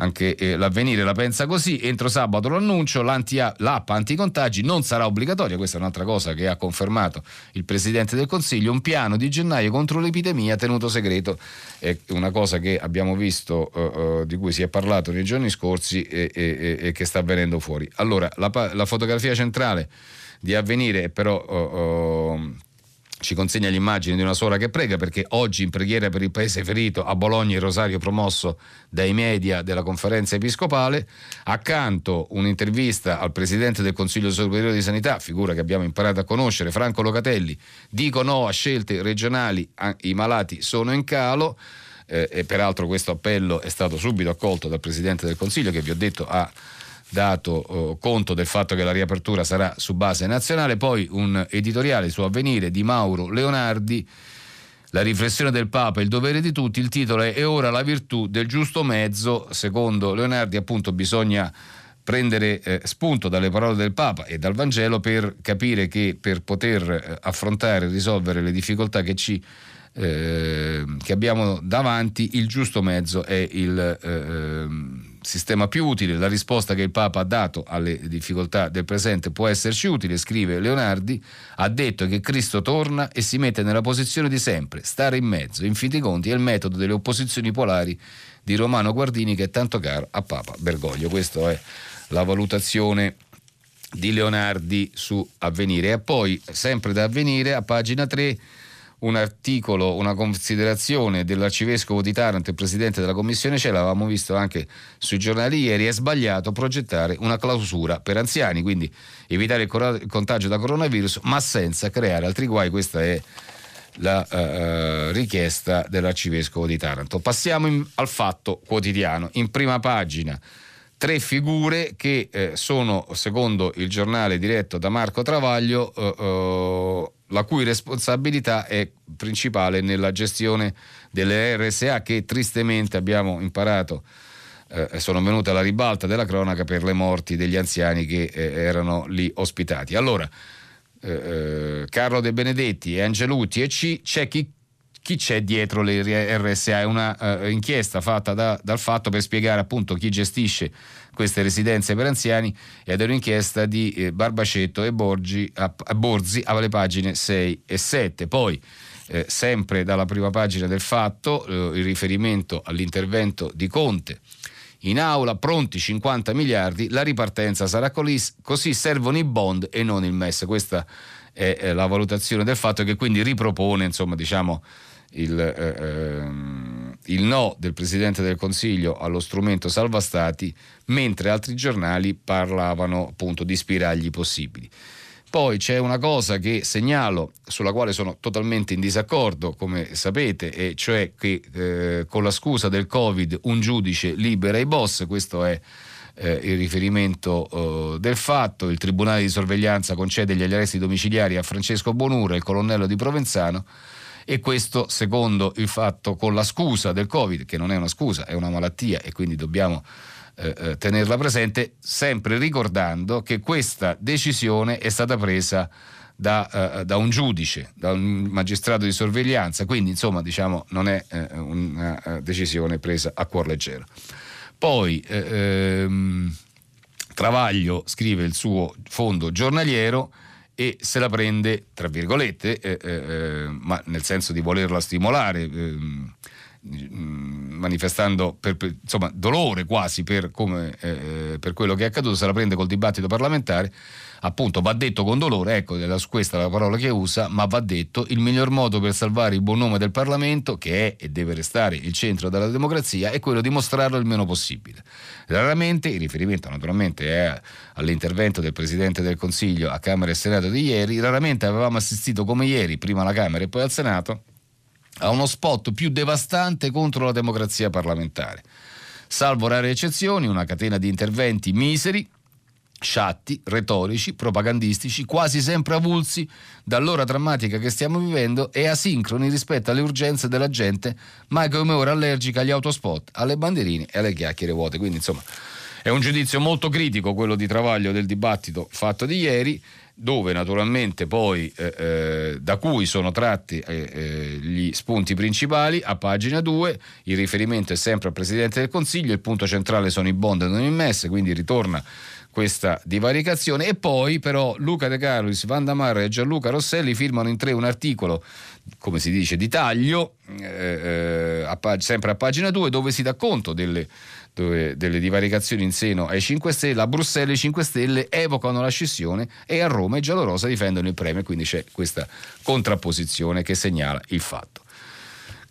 anche eh, l'avvenire la pensa così, entro sabato lo annuncio, l'app anticontagi non sarà obbligatoria, questa è un'altra cosa che ha confermato il Presidente del Consiglio, un piano di gennaio contro l'epidemia tenuto segreto, è una cosa che abbiamo visto, uh, uh, di cui si è parlato nei giorni scorsi e, e, e che sta venendo fuori. Allora, la, la fotografia centrale di avvenire è però... Uh, ci consegna l'immagine di una suora che prega perché oggi in preghiera per il paese ferito a Bologna il rosario promosso dai media della conferenza episcopale, accanto un'intervista al presidente del Consiglio Superiore di Sanità, figura che abbiamo imparato a conoscere, Franco Locatelli, dico no a scelte regionali, i malati sono in calo. Eh, e peraltro questo appello è stato subito accolto dal Presidente del Consiglio che vi ho detto ha dato eh, conto del fatto che la riapertura sarà su base nazionale, poi un editoriale su avvenire di Mauro Leonardi. La riflessione del Papa, il dovere di tutti, il titolo è E ora la virtù del giusto mezzo, secondo Leonardi appunto bisogna prendere eh, spunto dalle parole del Papa e dal Vangelo per capire che per poter eh, affrontare e risolvere le difficoltà che ci eh, che abbiamo davanti, il giusto mezzo è il eh, sistema più utile. La risposta che il Papa ha dato alle difficoltà del presente può esserci utile, scrive Leonardi, ha detto che Cristo torna e si mette nella posizione di sempre, stare in mezzo. In fin dei conti è il metodo delle opposizioni polari di Romano Guardini che è tanto caro a Papa Bergoglio. Questa è la valutazione di Leonardi su Avvenire. E poi, sempre da Avvenire, a pagina 3 un articolo, una considerazione dell'arcivescovo di Taranto, il presidente della commissione CE, l'avevamo visto anche sui giornali ieri, è sbagliato progettare una clausura per anziani, quindi evitare il, contagio da coronavirus, ma senza creare altri guai. Questa è la uh, richiesta dell'arcivescovo di Taranto. Passiamo in, al fatto quotidiano. In prima pagina tre figure che eh, sono, secondo il giornale diretto da Marco Travaglio, uh, uh, la cui responsabilità è principale nella gestione delle RSA che tristemente abbiamo imparato eh, sono venute alla ribalta della cronaca per le morti degli anziani che eh, erano lì ospitati. Allora, eh, eh Carlo De Benedetti Angelutti e C, c'è chi, chi c'è dietro le RSA? È una uh, inchiesta fatta da, dal fatto per spiegare appunto chi gestisce queste residenze per anziani ed è un'inchiesta di eh, Barbacetto e Borgi, a, a Borzi alle pagine 6 e 7. Poi eh, sempre dalla prima pagina del fatto eh, il riferimento all'intervento di Conte in aula, pronti 50 miliardi, la ripartenza sarà così, servono i bond e non il MES. Questa è, è la valutazione del fatto che quindi ripropone, insomma, diciamo, il, eh, ehm, il, no del Presidente del Consiglio allo strumento salva stati, mentre altri giornali parlavano appunto di spiragli possibili. Poi c'è una cosa che segnalo, sulla quale sono totalmente in disaccordo, come sapete, e cioè che eh, con la scusa del Covid un giudice libera i boss, questo è eh, il riferimento eh, del fatto, il Tribunale di sorveglianza concede gli arresti domiciliari a Francesco Bonura, il colonnello di Provenzano, e questo secondo il fatto con la scusa del Covid, che non è una scusa, è una malattia e quindi dobbiamo eh, eh, tenerla presente, sempre ricordando che questa decisione è stata presa da, uh, da, un giudice, da un magistrato di sorveglianza, quindi insomma diciamo non è uh, una decisione presa a cuor leggero. Poi ehm, Travaglio scrive il suo fondo giornaliero e se la prende, tra virgolette, eh, eh, eh ma nel senso di volerla stimolare, ehm, manifestando per, per, insomma, dolore quasi per, come, eh, per quello che è accaduto, se la prende col dibattito parlamentare appunto va detto con dolore, ecco questa è la parola che usa, ma va detto il miglior modo per salvare il buon nome del Parlamento, che è e deve restare il centro della democrazia, è quello di mostrarlo il meno possibile. Raramente, il riferimento naturalmente è all'intervento del Presidente del Consiglio a Camera e Senato di ieri, raramente avevamo assistito come ieri, prima alla Camera e poi al Senato, a uno spot più devastante contro la democrazia parlamentare. Salvo rare eccezioni, una catena di interventi miseri, sciatti, retorici, propagandistici, quasi sempre avulsi dall'ora drammatica che stiamo vivendo e asincroni rispetto alle urgenze della gente, mai come ora allergica agli autospot, alle bandierine e alle chiacchiere vuote. Quindi, insomma, è un giudizio molto critico quello di Travaglio del dibattito fatto di ieri, dove naturalmente poi eh, eh, da cui sono tratti eh, eh gli spunti principali, a pagina 2 il riferimento è sempre al Presidente del Consiglio, il punto centrale sono i bond non immesse, quindi ritorna questa divaricazione. E poi però Luca De Carlos, Vanda Marra e Gianluca Rosselli firmano in tre un articolo come si dice di taglio eh, eh, a pag- sempre a pagina 2 dove si dà conto delle, dove, delle divaricazioni in seno ai 5 Stelle. A Bruxelles i 5 Stelle evocano la scissione e a Roma i giallorosa difendono il premio. Quindi c'è questa contrapposizione che segnala il fatto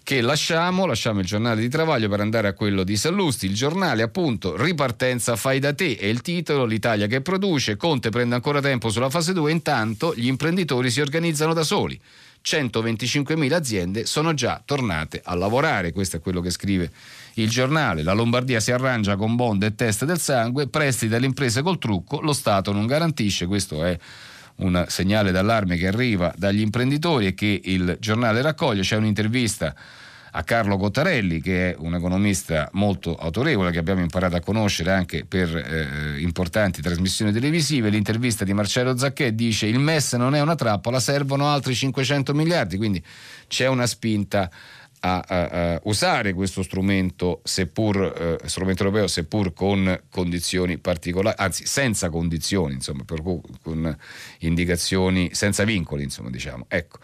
che lasciamo, lasciamo il giornale di Travaglio per andare a quello di Sallusti, il giornale appunto Ripartenza fai da te è il titolo, l'Italia che produce, Conte prende ancora tempo sulla fase 2, intanto gli imprenditori si organizzano da soli. 125.000 aziende sono già tornate a lavorare, questo è quello che scrive il giornale. La Lombardia si arrangia con bond e teste del sangue, prestiti alle imprese col trucco, lo Stato non garantisce, questo è un segnale d'allarme che arriva dagli imprenditori e che il giornale raccoglie. C'è un'intervista a Carlo Cottarelli, che è un economista molto autorevole, che abbiamo imparato a conoscere anche per eh, importanti trasmissioni televisive. L'intervista di Marcello Zacchè dice il MES non è una trappola, servono altri 500 miliardi, quindi c'è una spinta a, a, a usare questo strumento, seppur eh, strumento europeo, seppur con condizioni particolari, anzi senza condizioni, insomma, per, con indicazioni senza vincoli, insomma, diciamo. Ecco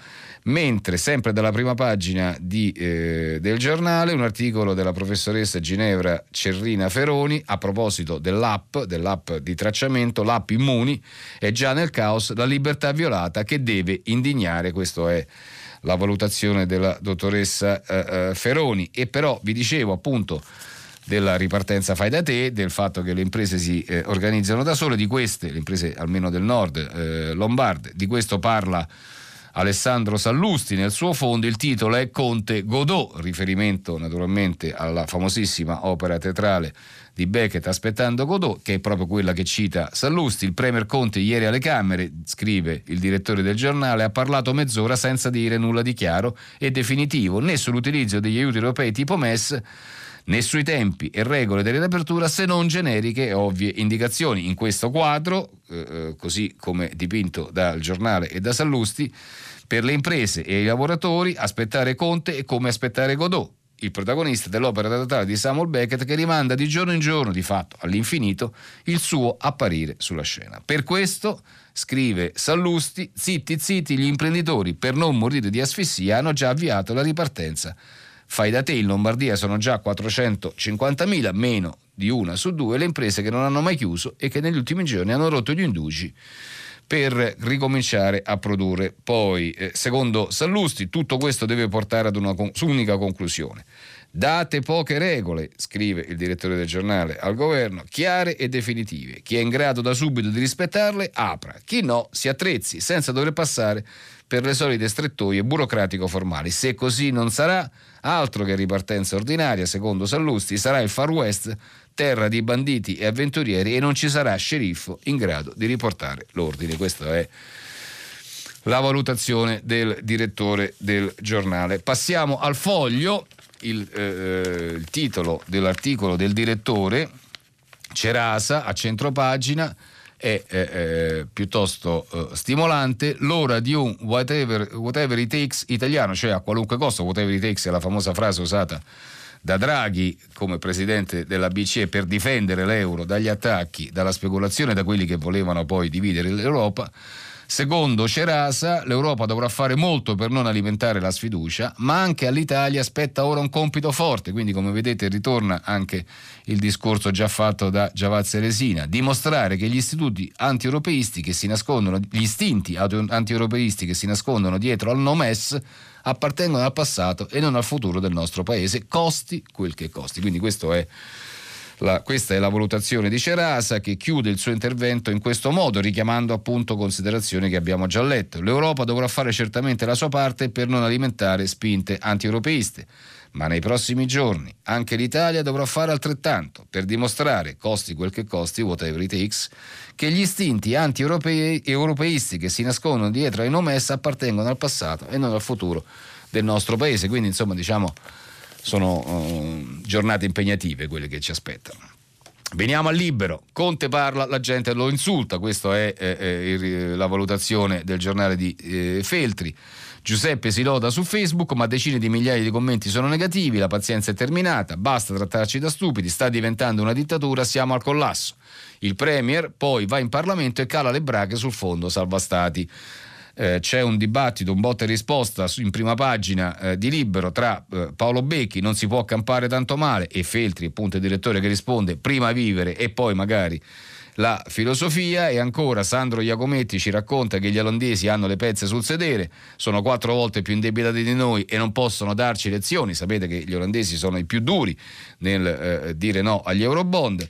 mentre sempre dalla prima pagina di, eh, del giornale un articolo della professoressa Ginevra Cerrina Feroni a proposito dell'app, dell'app di tracciamento, l'app Immuni è già nel caos, la libertà violata che deve indignare, questo è la valutazione della dottoressa eh, eh Feroni. E però vi dicevo appunto della ripartenza fai da te, del fatto che le imprese si eh, organizzano da sole, di queste, le imprese almeno del nord eh, lombarde, di questo parla Alessandro Sallusti nel suo fondo, il titolo è Conte Godot, riferimento naturalmente alla famosissima opera teatrale di Beckett Aspettando Godot, che è proprio quella che cita Sallusti. Il Premier Conte ieri alle Camere, scrive il direttore del giornale, ha parlato mezz'ora senza dire nulla di chiaro e definitivo, né sull'utilizzo degli aiuti europei tipo MES né sui tempi e regole delle riapertura se non generiche e ovvie indicazioni. In questo quadro, eh, eh così come dipinto dal giornale e da Sallusti, per le imprese e i lavoratori aspettare Conte è come aspettare Godot, il protagonista dell'opera teatrale di Samuel Beckett che rimanda di giorno in giorno, di fatto all'infinito, il suo apparire sulla scena. Per questo, scrive Sallusti, zitti zitti gli imprenditori per non morire di asfissia hanno già avviato la ripartenza. Fai da te in Lombardia sono già 450.000, meno di una su due le imprese che non hanno mai chiuso e che negli ultimi giorni hanno rotto gli indugi per ricominciare a produrre. Poi, eh, secondo Sallusti, tutto questo deve portare ad una con- unica conclusione. Date poche regole, scrive il direttore del giornale al governo, chiare e definitive. Chi è in grado da subito di rispettarle, apra. Chi no, si attrezzi, senza dover passare per le solite strettoie burocratico-formali. Se così non sarà, altro che ripartenza ordinaria, secondo Sallusti, sarà il Far West terra di banditi e avventurieri e non ci sarà sceriffo in grado di riportare l'ordine. Questa è la valutazione del direttore del giornale. Passiamo al foglio, il, eh, il titolo dell'articolo del direttore, Cerasa, a centropagina, è eh, eh, piuttosto eh, stimolante. L'ora di un whatever, whatever it takes italiano, cioè a qualunque costo, whatever it takes è la famosa frase usata da Draghi come presidente della BCE per difendere l'euro dagli attacchi, dalla speculazione da quelli che volevano poi dividere l'Europa. Secondo Cerasa, l'Europa dovrà fare molto per non alimentare la sfiducia, ma anche all'Italia spetta ora un compito forte, quindi come vedete ritorna anche il discorso già fatto da Giavazza Resina, dimostrare che gli istituti anti-europeisti che si nascondono, gli istinti anti-europeisti che si nascondono dietro al no-MES appartengono al passato e non al futuro del nostro paese, costi quel che costi. Quindi questo è la, questa è la valutazione di Cerasa che chiude il suo intervento in questo modo, richiamando appunto considerazioni che abbiamo già letto. L'Europa dovrà fare certamente la sua parte per non alimentare spinte anti-europeiste, ma nei prossimi giorni anche l'Italia dovrà fare altrettanto per dimostrare, costi quel che costi, whatever it takes, che gli istinti anti-europeisti che si nascondono dietro ai nomes appartengono al passato e non al futuro del nostro paese. Quindi insomma diciamo sono uh, giornate impegnative quelle che ci aspettano. Veniamo al libero, Conte parla, la gente lo insulta, questa è, è, è la valutazione del giornale di eh, Feltri. Giuseppe si loda su Facebook, ma decine di migliaia di commenti sono negativi, la pazienza è terminata, basta trattarci da stupidi, sta diventando una dittatura, siamo al collasso. Il Premier poi va in Parlamento e cala le braghe sul fondo salva stati eh, c'è un dibattito, un botta e risposta in prima pagina eh, di Libero tra eh, Paolo Becchi, non si può campare tanto male, e Feltri, appunto il direttore che risponde prima vivere e poi magari la filosofia e ancora Sandro Iacometti ci racconta che gli olandesi hanno le pezze sul sedere, sono quattro volte più indebitati di noi e non possono darci lezioni, sapete che gli olandesi sono i più duri nel eh, dire no agli eurobond.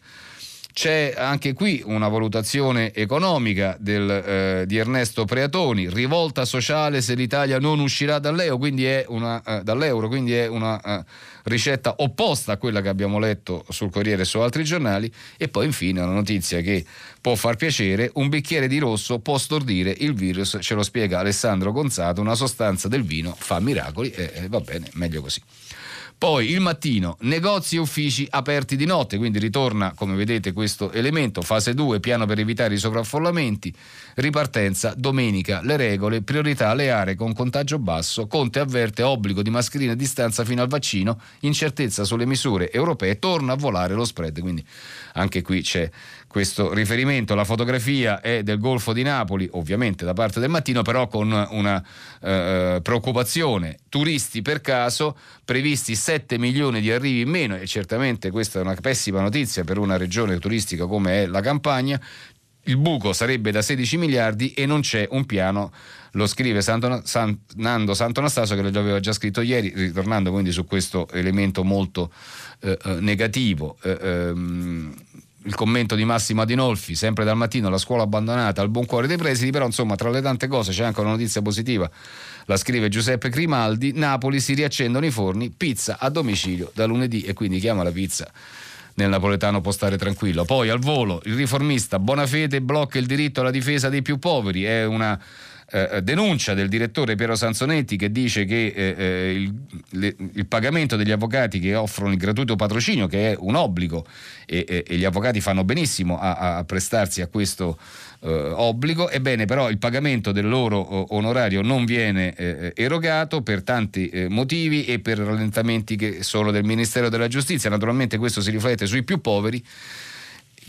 C'è anche qui una valutazione economica del, eh, di Ernesto Preatoni, rivolta sociale se l'Italia non uscirà dall'euro, quindi è una, eh, dall'euro, quindi è una eh, ricetta opposta a quella che abbiamo letto sul Corriere e su altri giornali. E poi infine una notizia che può far piacere, un bicchiere di rosso può stordire il virus, ce lo spiega Alessandro Gonzato, una sostanza del vino fa miracoli e va bene, meglio così. Poi il mattino, negozi e uffici aperti di notte, quindi ritorna come vedete questo elemento, fase 2, piano per evitare i sovraffollamenti, ripartenza, domenica, le regole, priorità alle aree con contagio basso, Conte avverte obbligo di mascherina a distanza fino al vaccino, incertezza sulle misure europee, torna a volare lo spread, quindi anche qui c'è questo riferimento. La fotografia è del Golfo di Napoli, ovviamente da parte del mattino, però con una eh, preoccupazione. Turisti per caso, previsti 7 milioni di arrivi in meno, e certamente questa è una pessima notizia per una regione turistica come è la Campania. Il buco sarebbe da 16 miliardi e non c'è un piano lo scrive Santo, San, Nando Santonastaso che lo aveva già scritto ieri, ritornando quindi su questo elemento molto eh, eh negativo. Eh, ehm, il commento di Massimo Adinolfi, sempre dal mattino, la scuola abbandonata al buon cuore dei presidi, però insomma tra le tante cose c'è anche una notizia positiva, la scrive Giuseppe Grimaldi, Napoli si riaccendono i forni, pizza a domicilio da lunedì e quindi chiama la pizza nel napoletano può stare tranquillo. Poi al volo il riformista Bonafede blocca il diritto alla difesa dei più poveri, è una eh, eh, denuncia del direttore Piero Sanzonetti che dice che eh, eh, il, le, il, pagamento degli avvocati che offrono il gratuito patrocinio, che è un obbligo, e, e gli avvocati fanno benissimo a, a prestarsi a questo eh, obbligo, ebbene però il pagamento del loro onorario non viene eh, erogato per tanti motivi e per rallentamenti che sono del Ministero della Giustizia. Naturalmente questo si riflette sui più poveri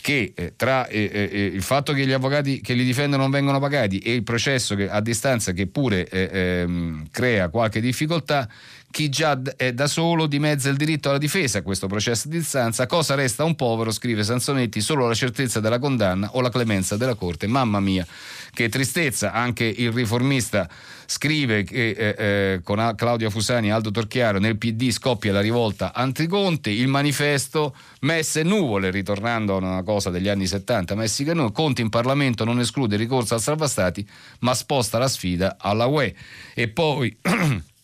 che eh, tra eh, eh, eh, il fatto che gli avvocati che li difendono non vengono pagati e il processo che, a distanza che pure eh, ehm, crea qualche difficoltà, chi già è da solo dimezza il diritto alla difesa a questo processo di distanza, cosa resta? Un povero, scrive Sansonetti, solo la certezza della condanna o la clemenza della Corte. Mamma mia, che tristezza, anche il riformista scrive che eh, eh, con Claudia Fusani e Aldo Torchiaro nel PD scoppia la rivolta anticonte, il manifesto messe nuvole, ritornando a una cosa degli anni 70, Messica e nuvole, Conte in Parlamento non esclude il ricorso al salvastati ma sposta la sfida alla UE. E poi...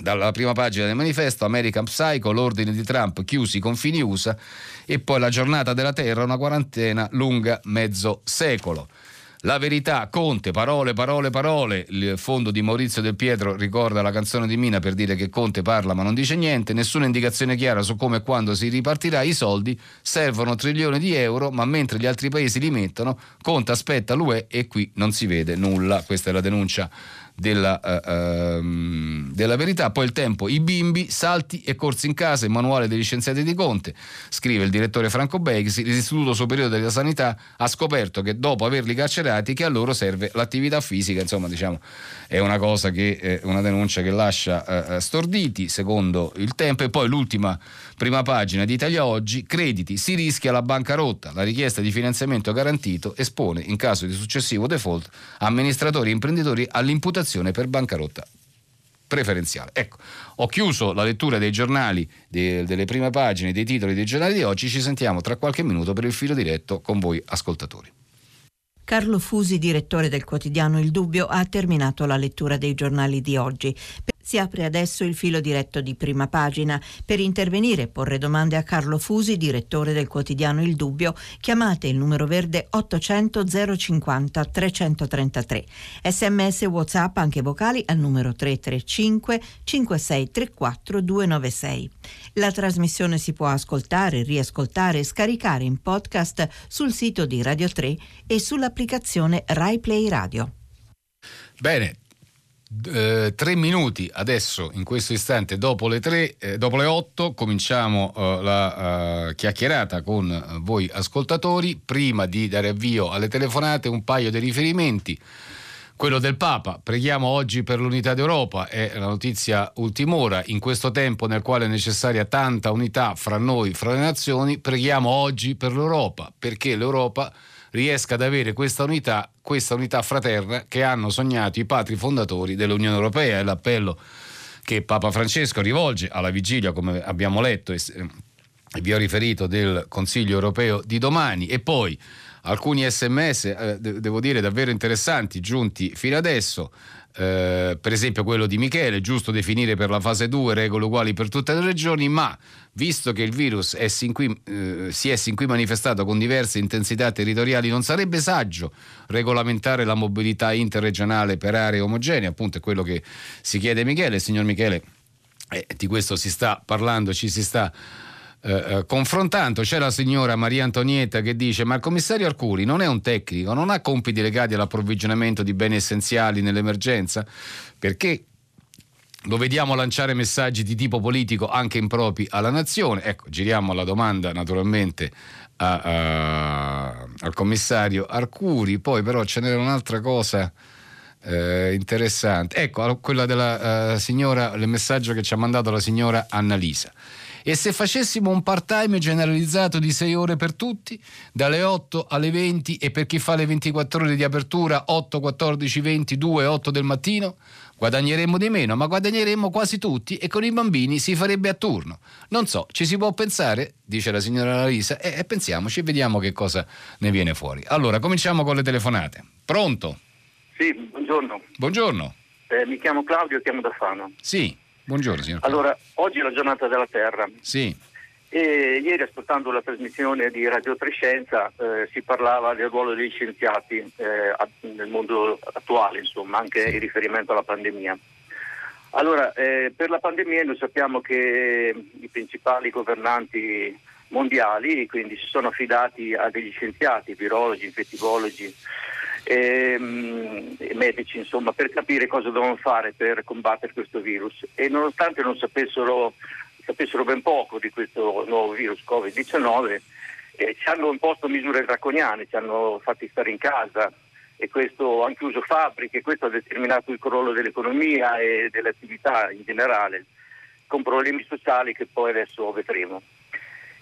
dalla prima pagina del manifesto American Psycho, l'ordine di Trump chiusi i confini USA e poi la giornata della Terra, una quarantena lunga mezzo secolo. La verità, Conte, parole, parole, parole. Il fondo di Maurizio Del Pietro ricorda la canzone di Mina per dire che Conte parla ma non dice niente. Nessuna indicazione chiara su come e quando si ripartirà. I soldi servono trilioni di euro, ma mentre gli altri paesi li mettono, Conte aspetta l'UE e qui non si vede nulla. Questa è la denuncia della, uh, uh, della, verità. Poi il tempo, i bimbi, salti e corsi in casa, il manuale degli scienziati di Conte, scrive il direttore Franco Begsi, l'Istituto Superiore della Sanità ha scoperto che dopo averli carcerati che a loro serve l'attività fisica, insomma diciamo è una cosa che è una denuncia che lascia uh, storditi secondo il tempo. E poi l'ultima prima pagina di Italia Oggi, crediti, si rischia la bancarotta, la richiesta di finanziamento garantito espone in caso di successivo default amministratori e imprenditori all'imputazione per bancarotta preferenziale. Ecco, ho chiuso la lettura dei giornali, de, delle prime pagine, dei titoli dei giornali di oggi, ci sentiamo tra qualche minuto per il filo diretto con voi ascoltatori. Carlo Fusi, direttore del quotidiano Il Dubbio, ha terminato la lettura dei giornali di oggi. Si apre adesso il filo diretto di prima pagina. Per intervenire e porre domande a Carlo Fusi, direttore del quotidiano Il Dubbio, chiamate il numero verde 800 050 333. Sms WhatsApp anche vocali al numero 335 5634 296. La trasmissione si può ascoltare, riascoltare e scaricare in podcast sul sito di Radio 3 e sull'applicazione RaiPlay Radio. Bene, eh, tre minuti adesso, in questo istante, dopo le, tre, eh, dopo le otto, cominciamo eh, la eh, chiacchierata con voi ascoltatori. Prima di dare avvio alle telefonate, un paio di riferimenti. Quello del Papa, preghiamo oggi per l'unità d'Europa, è la notizia ultimora. In questo tempo nel quale è necessaria tanta unità fra noi, fra le nazioni, preghiamo oggi per l'Europa, perché l'Europa riesca ad avere questa unità, questa unità fraterna che hanno sognato i padri fondatori dell'Unione Europea. È l'appello che Papa Francesco rivolge alla vigilia, come abbiamo letto e vi ho riferito, del Consiglio Europeo di domani. E poi alcuni sms, eh, devo dire davvero interessanti, giunti fino adesso. Eh, per esempio quello di Michele, giusto definire per la fase 2 regole uguali per tutte le regioni, ma visto che il virus è qui, eh, si è sin qui manifestato con diverse intensità territoriali, non sarebbe saggio regolamentare la mobilità interregionale per aree omogenee, appunto è quello che si chiede Michele, signor Michele, eh, di questo si sta parlando, ci si sta eh, eh, confrontando. C'è la signora Maria Antonietta che dice: Ma il commissario Arcuri non è un tecnico, non ha compiti legati all'approvvigionamento di beni essenziali nell'emergenza? Perché lo vediamo lanciare messaggi di tipo politico anche impropri alla nazione. Ecco, giriamo la domanda naturalmente a, a, al commissario Arcuri, poi però ce n'era un'altra cosa. Eh, interessante, ecco quella della uh, signora, il messaggio che ci ha mandato la signora Annalisa. E se facessimo un part-time generalizzato di 6 ore per tutti, dalle 8 alle 20 e per chi fa le 24 ore di apertura 8, 14, 20, 2, 8 del mattino, guadagneremmo di meno, ma guadagneremmo quasi tutti e con i bambini si farebbe a turno. Non so, ci si può pensare, dice la signora Larisa, e, e pensiamoci e vediamo che cosa ne viene fuori. Allora, cominciamo con le telefonate. Pronto? Sì, buongiorno. Buongiorno. Eh, mi chiamo Claudio, chiamo da Fano. Sì. Buongiorno signor Allora, oggi è la giornata della Terra. Sì. E ieri ascoltando la trasmissione di Radio Trescenza eh, si parlava del ruolo dei scienziati eh, nel mondo attuale, insomma, anche sì. in riferimento alla pandemia. Allora, eh, per la pandemia noi sappiamo che i principali governanti mondiali quindi si sono affidati a degli scienziati, virologi, infettivologi, ehm, medici insomma, per capire cosa dovevano fare per combattere questo virus e nonostante non sapessero, sapessero ben poco di questo nuovo virus Covid-19 eh, ci hanno imposto misure draconiane, ci hanno fatti stare in casa e questo hanno chiuso fabbriche, questo ha determinato il crollo dell'economia e delle attività in generale, con problemi sociali che poi adesso vedremo.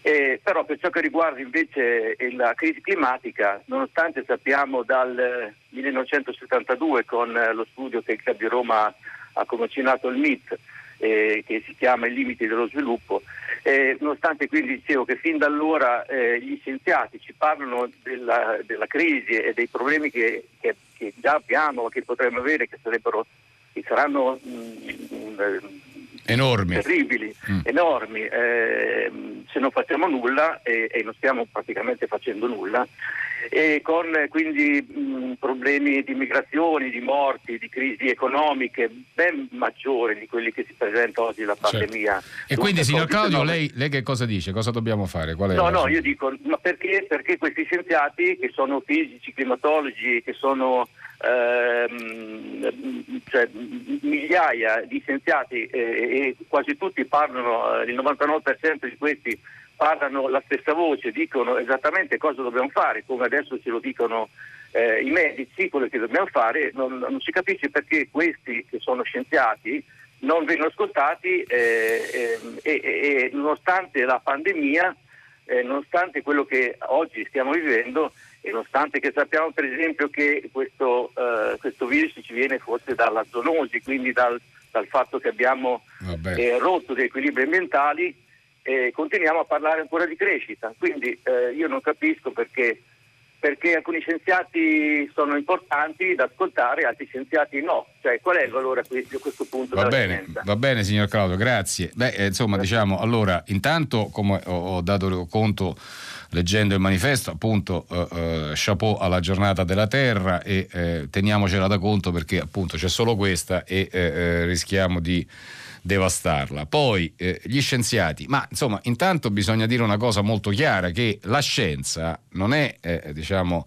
Eh, però per ciò che riguarda invece la crisi climatica, nonostante sappiamo dal 1972 con eh, lo studio che il Club di Roma ha commissionato il MIT, eh, che si chiama I limiti dello sviluppo, eh, nonostante quindi dicevo che fin da allora eh, gli scienziati ci parlano della, della, crisi e dei problemi che, che, che già abbiamo, che potremmo avere, che, che saranno mh, mm, mh, mm, enormi, terribili, mm. enormi. Eh, se non facciamo nulla e, e, non stiamo praticamente facendo nulla, e con quindi mh, problemi di migrazioni, di morti, di crisi economiche ben maggiori di quelli che si presenta oggi la certo. pandemia. Certo. E quindi signor Claudio, lei, lei, che cosa dice? Cosa dobbiamo fare? no, no, io dico, ma perché, perché questi scienziati che sono fisici, climatologi, che sono ehm, cioè, migliaia di scienziati eh, e quasi tutti parlano, eh, il 99% di questi parlano la stessa voce, dicono esattamente cosa dobbiamo fare, come adesso ce lo dicono eh, i medici, quello che dobbiamo fare, non, non, si capisce perché questi che sono scienziati non vengono ascoltati eh, eh, e, nonostante la pandemia, eh, nonostante quello che oggi stiamo vivendo e nonostante che sappiamo per esempio che questo, eh, questo virus ci viene forse dalla zoonosi, quindi dal, dal fatto che abbiamo eh, rotto degli equilibri ambientali, eh, continuiamo a parlare ancora di crescita. Quindi eh, io non capisco perché, perché, alcuni scienziati sono importanti da ascoltare, altri scienziati no. Cioè, qual è il valore a questo punto? Va bene, scienza? va bene, signor Claudio, grazie. Beh, eh, insomma, diciamo, allora, intanto, come ho, dato conto leggendo il manifesto, appunto, eh, eh, chapeau alla giornata della terra e eh, teniamocela da conto perché appunto c'è solo questa e eh, rischiamo di devastarla. Poi eh, gli scienziati, ma insomma, intanto bisogna dire una cosa molto chiara, che la scienza non è, eh, diciamo,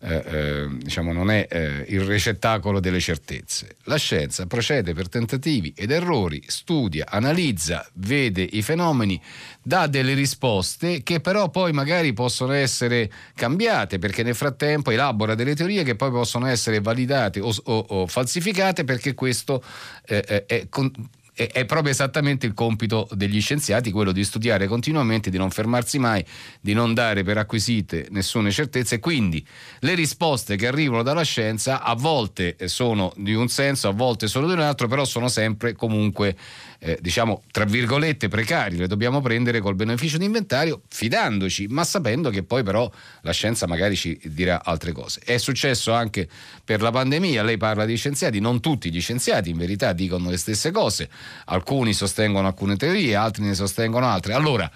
eh, eh diciamo, non è eh, il ricettacolo delle certezze. La scienza procede per tentativi ed errori, studia, analizza, vede i fenomeni, dà delle risposte che però poi magari possono essere cambiate perché nel frattempo elabora delle teorie che poi possono essere validate o, o, o falsificate perché questo eh, è con, è proprio esattamente il compito degli scienziati, quello di studiare continuamente, di non fermarsi mai, di non dare per acquisite nessuna certezza. E quindi le risposte che arrivano dalla scienza a volte sono di un senso, a volte sono di un altro, però sono sempre comunque eh, diciamo tra virgolette precari, le dobbiamo prendere col beneficio di inventario fidandoci, ma sapendo che poi però la scienza magari ci dirà altre cose. È successo anche per la pandemia, lei parla di scienziati, non tutti gli scienziati in verità dicono le stesse cose, alcuni sostengono alcune teorie, altri ne sostengono altre. Allora,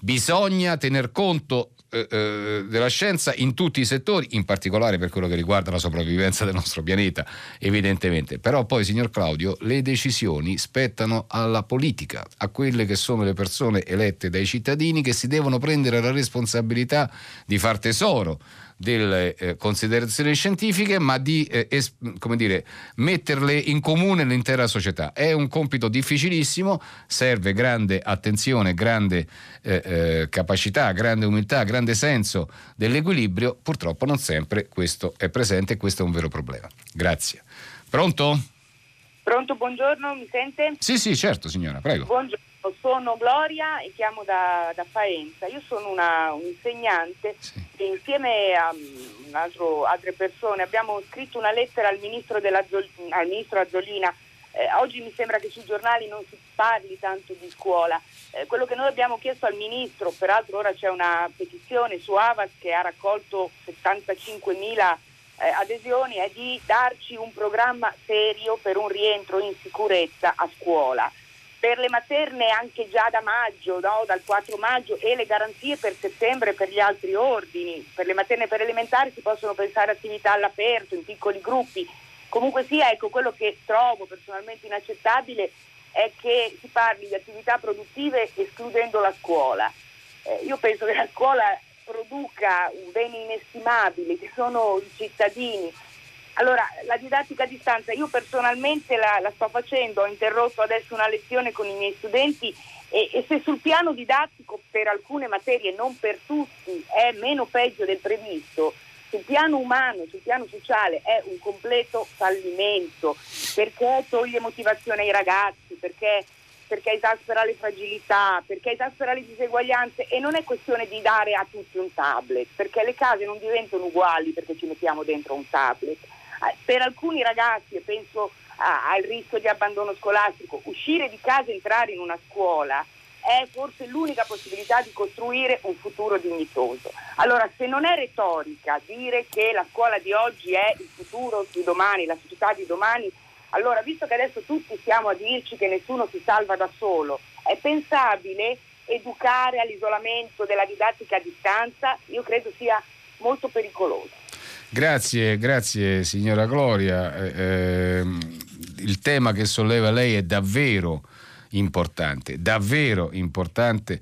bisogna tener conto eh, eh, della scienza in tutti i settori, in particolare per quello che riguarda la sopravvivenza del nostro pianeta, evidentemente. Però poi, signor Claudio, le decisioni spettano alla politica, a quelle che sono le persone elette dai cittadini che si devono prendere la responsabilità di far tesoro delle eh, considerazioni scientifiche, ma di eh, es- dire, metterle in comune l'intera società. È un compito difficilissimo, serve grande attenzione, grande eh, eh, capacità, grande umiltà, grande senso dell'equilibrio. Purtroppo non sempre questo è presente e questo è un vero problema. Grazie. Pronto? Pronto, buongiorno, mi sente? Sì, sì, certo signora, prego. Buongiorno sono Gloria e chiamo da, da Faenza. Io sono una, un insegnante sì. e insieme a um, altro, altre persone abbiamo scritto una lettera al ministro, al ministro Azzolina. Eh, oggi mi sembra che sui giornali non si parli tanto di scuola. Eh, quello che noi abbiamo chiesto al ministro, peraltro ora c'è una petizione su Avas che ha raccolto 75 mila eh, adesioni, è di darci un programma serio per un rientro in sicurezza a scuola per le materne anche già da maggio, no? dal 4 maggio e le garanzie per settembre per gli altri ordini. Per le materne per elementari si possono pensare attività all'aperto, in piccoli gruppi. Comunque sia, ecco, quello che trovo personalmente inaccettabile è che si parli di attività produttive escludendo la scuola. Eh, io penso che la scuola produca un bene inestimabile, che sono i cittadini, allora, la didattica a distanza, io personalmente la, la, sto facendo, ho interrotto adesso una lezione con i miei studenti e, e, se sul piano didattico per alcune materie, non per tutti, è meno peggio del previsto, sul piano umano, sul piano sociale è un completo fallimento perché toglie motivazione ai ragazzi, perché, perché esaspera le fragilità, perché esaspera le diseguaglianze e non è questione di dare a tutti un tablet, perché le case non diventano uguali perché ci mettiamo dentro un tablet per alcuni ragazzi, e penso al rischio di abbandono scolastico, uscire di casa e entrare in una scuola è forse l'unica possibilità di costruire un futuro dignitoso. Allora, se non è retorica dire che la scuola di oggi è il futuro di domani, la società di domani, allora, visto che adesso tutti stiamo a dirci che nessuno si salva da solo, è pensabile educare all'isolamento della didattica a distanza? Io credo sia molto pericolosa. Grazie, grazie signora Gloria. Eh, ehm, il tema che solleva lei è davvero importante, davvero importante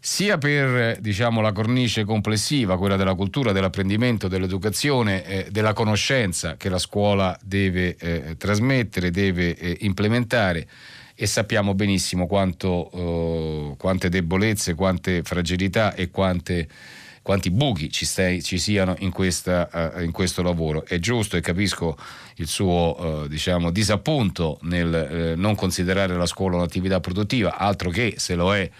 sia per diciamo, la cornice complessiva, quella della cultura, dell'apprendimento, dell'educazione, eh, della conoscenza che la scuola deve eh, trasmettere, deve eh, implementare e sappiamo benissimo quanto, eh, quante debolezze, quante fragilità e quante, quanti buchi ci, stai, ci siano in, questa, uh, in, questo lavoro. È giusto e capisco il suo uh, diciamo, disappunto nel uh, non considerare la scuola un'attività produttiva, altro che se lo è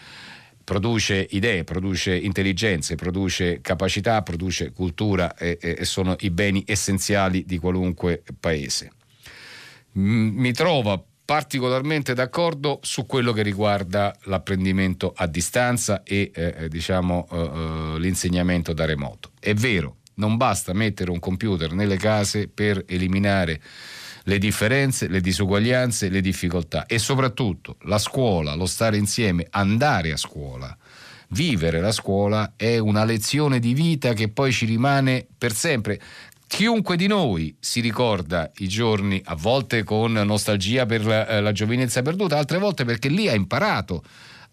produce idee, produce intelligenze, produce capacità, produce cultura e, e sono i beni essenziali di qualunque paese. Mi trova particolarmente d'accordo su quello che riguarda l'apprendimento a distanza e eh, eh diciamo, eh, eh, l'insegnamento da remoto. È vero, non basta mettere un computer nelle case per eliminare le differenze, le disuguaglianze, le difficoltà e soprattutto la scuola, lo stare insieme, andare a scuola. Vivere la scuola è una lezione di vita che poi ci rimane per sempre. Chiunque di noi si ricorda i giorni, a volte con nostalgia per la, eh, la giovinezza perduta, altre volte perché lì ha imparato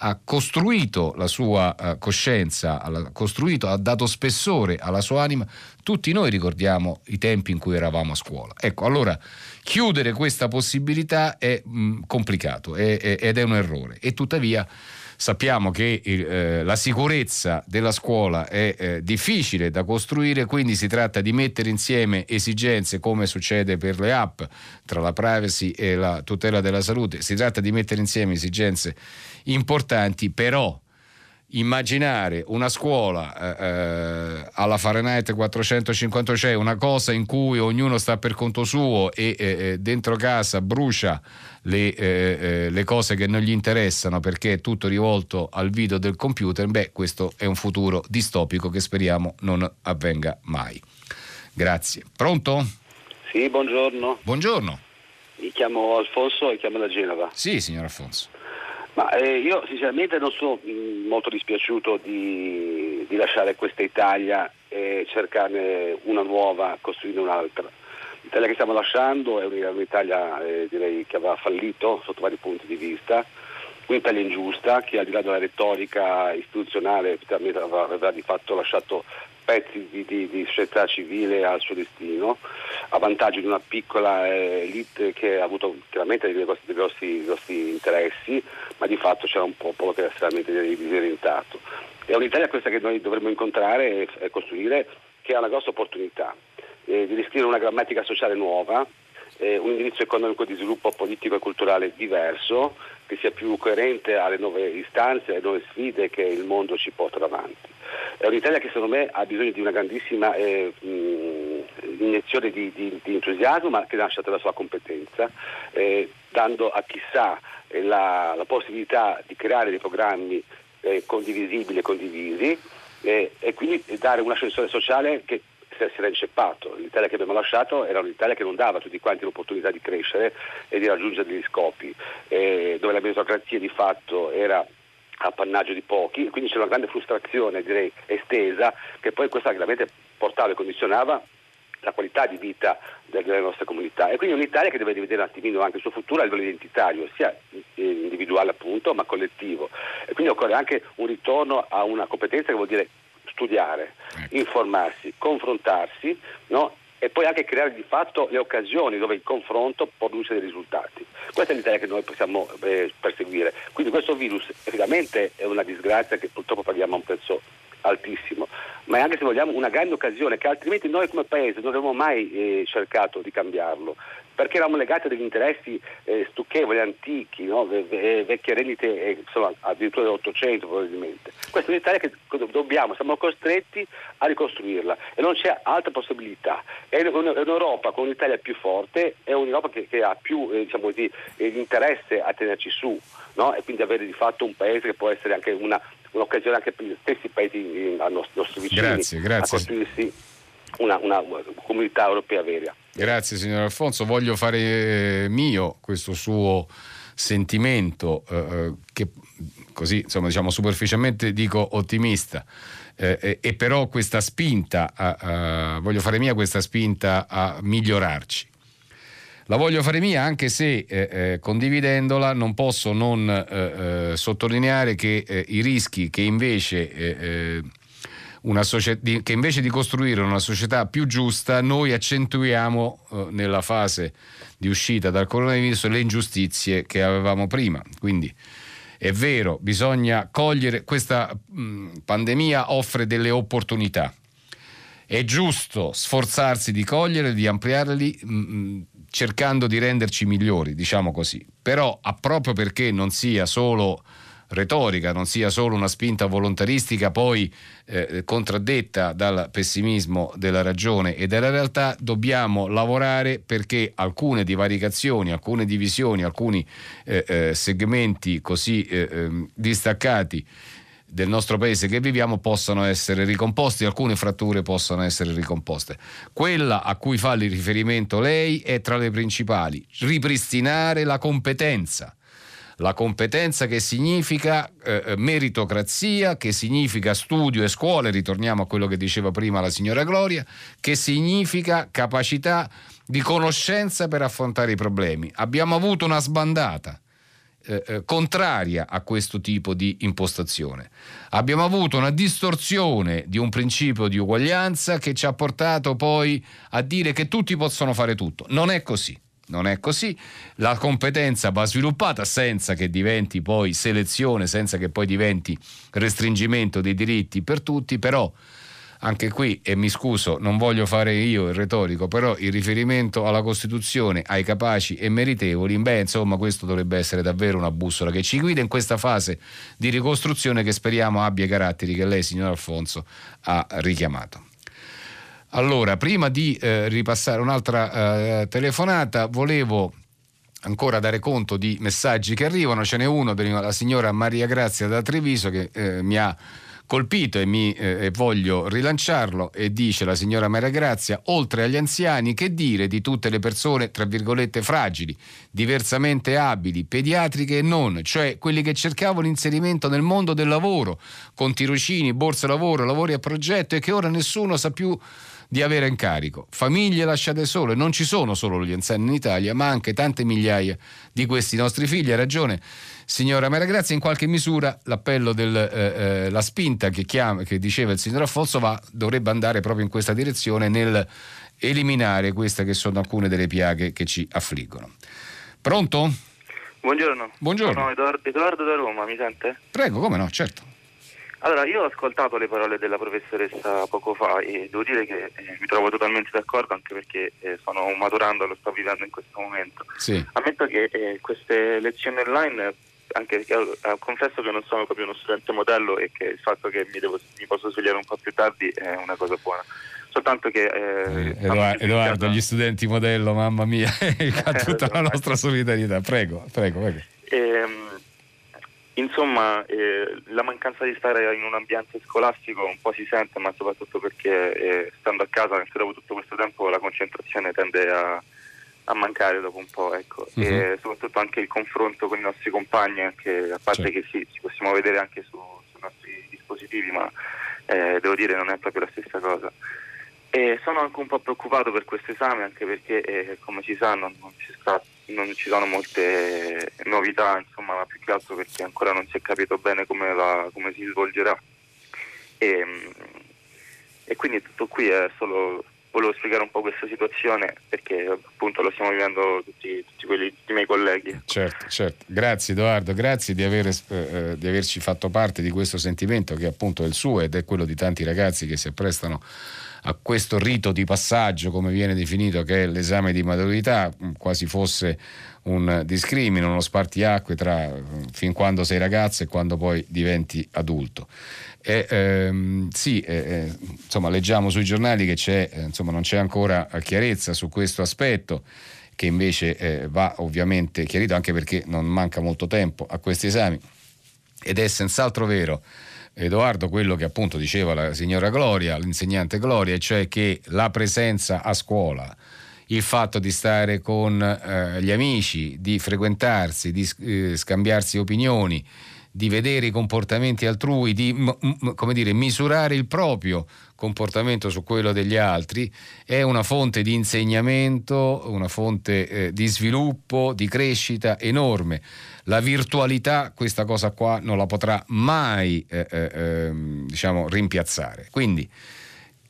ha costruito la sua uh, coscienza, ha, costruito, ha dato spessore alla sua anima, tutti noi ricordiamo i tempi in cui eravamo a scuola. Ecco, allora chiudere questa possibilità è mh, mm, complicato è, è, ed è un errore e tuttavia sappiamo che eh, la sicurezza della scuola è eh, difficile da costruire, quindi si tratta di mettere insieme esigenze come succede per le app tra la privacy e la tutela della salute, si tratta di mettere insieme esigenze importanti, però immaginare una scuola eh, eh alla Fahrenheit 456, una cosa in cui ognuno sta per conto suo e eh, dentro casa brucia le, eh, eh, le, cose che non gli interessano perché è tutto rivolto al video del computer, beh questo è un futuro distopico che speriamo non avvenga mai. Grazie. Pronto? Sì, buongiorno. Buongiorno. Mi chiamo Alfonso e chiamo da Genova. Sì, signor Alfonso. Ma eh, io sinceramente non sono mm, molto dispiaciuto di, di, lasciare questa Italia e cercarne una nuova, costruire un'altra. L'Italia che stiamo lasciando è un'Italia eh, direi, che aveva fallito sotto vari punti di vista, un'Italia ingiusta che al di là della retorica istituzionale aveva di fatto lasciato pezzi di, di, di, società civile al suo destino, a vantaggio di una piccola eh, elite che ha avuto chiaramente dei grossi, dei grossi, grossi interessi, ma di fatto c'era un popolo che era estremamente disorientato. È un'Italia questa che noi dovremmo incontrare e, costruire, che ha una grossa opportunità eh, di riscrivere una grammatica sociale nuova, eh, un indirizzo economico di sviluppo politico e culturale diverso, che sia più coerente alle nuove istanze, alle nuove sfide che il mondo ci porta davanti. È un'Italia che secondo me ha bisogno di una grandissima eh, mh, iniezione di, di, di, entusiasmo, ma che nasce dalla sua competenza, eh, dando a chissà eh, la, la, possibilità di creare dei programmi eh, condivisibili e condivisi eh, e quindi dare un ascensore sociale che si era inceppato. L'Italia che abbiamo lasciato era un'Italia che non dava a tutti quanti l'opportunità di crescere e di raggiungere degli scopi, eh, dove la meritocrazia di fatto era appannaggio di pochi, quindi c'è una grande frustrazione direi estesa che poi questa chiaramente portava e condizionava la qualità di vita delle nostre comunità e quindi un'Italia che deve vedere un attimino anche il suo futuro a livello identitario, sia individuale appunto ma collettivo e quindi occorre anche un ritorno a una competenza che vuol dire studiare, ecco. informarsi, confrontarsi no? E poi anche creare di fatto le occasioni dove il confronto produce dei risultati. Questa è l'idea che noi possiamo eh, perseguire. Quindi questo virus effettivamente è una disgrazia che purtroppo paghiamo a un prezzo altissimo, ma è anche se vogliamo una grande occasione che altrimenti noi come Paese non avremmo mai eh, cercato di cambiarlo perché eravamo legati a degli interessi eh, stucchevoli, antichi, no? v- vecchie rendite eh, insomma, addirittura dell'Ottocento probabilmente. Questa è un'Italia che dobbiamo, siamo costretti a ricostruirla e non c'è altra possibilità. È, un'Europa con un'Italia più forte, è un'Europa che, che ha più eh, diciamo così, eh, interesse a tenerci su no? e quindi avere di fatto un paese che può essere anche una, un'occasione anche per gli stessi paesi a nostri, nostri vicini grazie, grazie. a costruirsi una, una comunità europea vera. Grazie signor Alfonso, voglio fare mio questo suo sentimento eh, eh che così insomma diciamo superficialmente dico ottimista, eh, e però questa spinta, a, a, voglio fare mia questa spinta a migliorarci. La voglio fare mia anche se eh, eh, condividendola non posso non eh, eh sottolineare che eh, i rischi che invece, eh, società, che invece, di costruire una società più giusta noi accentuiamo nella fase di uscita dal coronavirus le ingiustizie che avevamo prima. Quindi è vero, bisogna cogliere, questa mh, pandemia offre delle opportunità. È giusto sforzarsi di cogliere, di ampliarli, mh, cercando di renderci migliori, diciamo così. Però, proprio perché non sia solo retorica, non sia solo una spinta volontaristica poi eh, contraddetta dal pessimismo della ragione e della realtà, dobbiamo lavorare perché alcune divaricazioni, alcune divisioni, alcuni eh, eh, segmenti così eh, ehm, distaccati del nostro paese che viviamo possano essere ricomposti, alcune fratture possano essere ricomposte. Quella a cui fa riferimento lei è tra le principali, ripristinare la competenza la competenza che significa eh, eh, meritocrazia, che significa studio e scuole, ritorniamo a quello che diceva prima la signora Gloria, che significa capacità di conoscenza per affrontare i problemi. Abbiamo avuto una sbandata. Eh, eh, contraria a questo tipo di impostazione. Abbiamo avuto una distorsione di un principio di uguaglianza che ci ha portato poi a dire che tutti possono fare tutto. Non è così non è così. La competenza va sviluppata senza che diventi poi selezione, senza che poi diventi restringimento dei diritti per tutti, però anche qui, e mi scuso, non voglio fare io il retorico, però il riferimento alla Costituzione, ai capaci e meritevoli, beh, insomma, questo dovrebbe essere davvero una bussola che ci guida in questa fase di ricostruzione che speriamo abbia i caratteri che lei, signor Alfonso, ha richiamato. Allora, prima di eh, ripassare un'altra eh, telefonata, volevo ancora dare conto di messaggi che arrivano. Ce n'è uno della signora Maria Grazia da Treviso che eh, mi ha colpito e, mi, eh, voglio rilanciarlo e dice la signora Maria Grazia, oltre agli anziani, che dire di tutte le persone, tra virgolette, fragili, diversamente abili, pediatriche e non, cioè quelli che cercavano inserimento nel mondo del lavoro, con tirocini, borse lavoro, lavori a progetto e che ora nessuno sa più di avere in carico. Famiglie lasciate sole, non ci sono solo gli anziani in Italia, ma anche tante migliaia di questi nostri figli. Ha ragione, signora Mera Grazia, in qualche misura l'appello della eh, eh, spinta che, chiama, che, diceva il signor Affonso va, dovrebbe andare proprio in questa direzione nel eliminare queste che sono alcune delle piaghe che ci affliggono. Pronto? Buongiorno. Buongiorno. Sono Edoardo, Edoardo da Roma, mi sente? Prego, come no, certo. Allora, io ho ascoltato le parole della professoressa poco fa e devo dire che eh, mi trovo totalmente d'accordo anche perché eh, sono maturando e lo sto vivendo in questo momento. Sì. Ammetto che eh, queste lezioni online, anche perché eh, confesso che non sono proprio uno studente modello e che il fatto che mi, devo, mi posso svegliare un po' più tardi è una cosa buona. Soltanto che... Eh, eh, Edoardo, Edoardo, gli studenti modello, mamma mia, tutta la nostra solidarietà. Prego, prego. prego. Ehm, Insomma, eh, la mancanza di stare in un ambiente scolastico un po' si sente, ma soprattutto perché eh, stando a casa, anche dopo tutto questo tempo, la concentrazione tende a, a mancare dopo un po', ecco. uh-huh. e soprattutto anche il confronto con i nostri compagni, anche, a parte certo. che sì, ci possiamo vedere anche su, sui nostri dispositivi, ma eh, devo dire non è proprio la stessa cosa. E sono anche un po' preoccupato per questo esame, anche perché, eh, come si sa, non, non ci sta non ci sono molte novità, insomma, ma più che altro perché ancora non si è capito bene come, la, come si svolgerà. E, e, quindi tutto qui è solo volevo spiegare un po' questa situazione perché appunto lo stiamo vivendo tutti, tutti quelli, tutti i miei colleghi. Certo, certo. Grazie Edoardo, grazie di, aver, eh, di averci fatto parte di questo sentimento che appunto è il suo ed è quello di tanti ragazzi che si apprestano a questo rito di passaggio, come viene definito, che è l'esame di maturità, quasi fosse un discrimine, uno spartiacque tra fin quando sei ragazzo e quando poi diventi adulto. E, ehm, sì, eh, insomma, leggiamo sui giornali che c'è, eh, insomma, non c'è ancora chiarezza su questo aspetto che invece eh, va ovviamente chiarito anche perché non manca molto tempo a questi esami ed è senz'altro vero Edoardo quello che appunto diceva la signora Gloria, l'insegnante Gloria, cioè che la presenza a scuola, il fatto di stare con eh, gli amici, di frequentarsi, di eh, scambiarsi opinioni, di vedere i comportamenti altrui, di come dire, misurare il proprio comportamento su quello degli altri, è una fonte di insegnamento, una fonte eh, di sviluppo, di crescita enorme. La virtualità questa cosa qua non la potrà mai eh, eh, ehm, diciamo, rimpiazzare. Quindi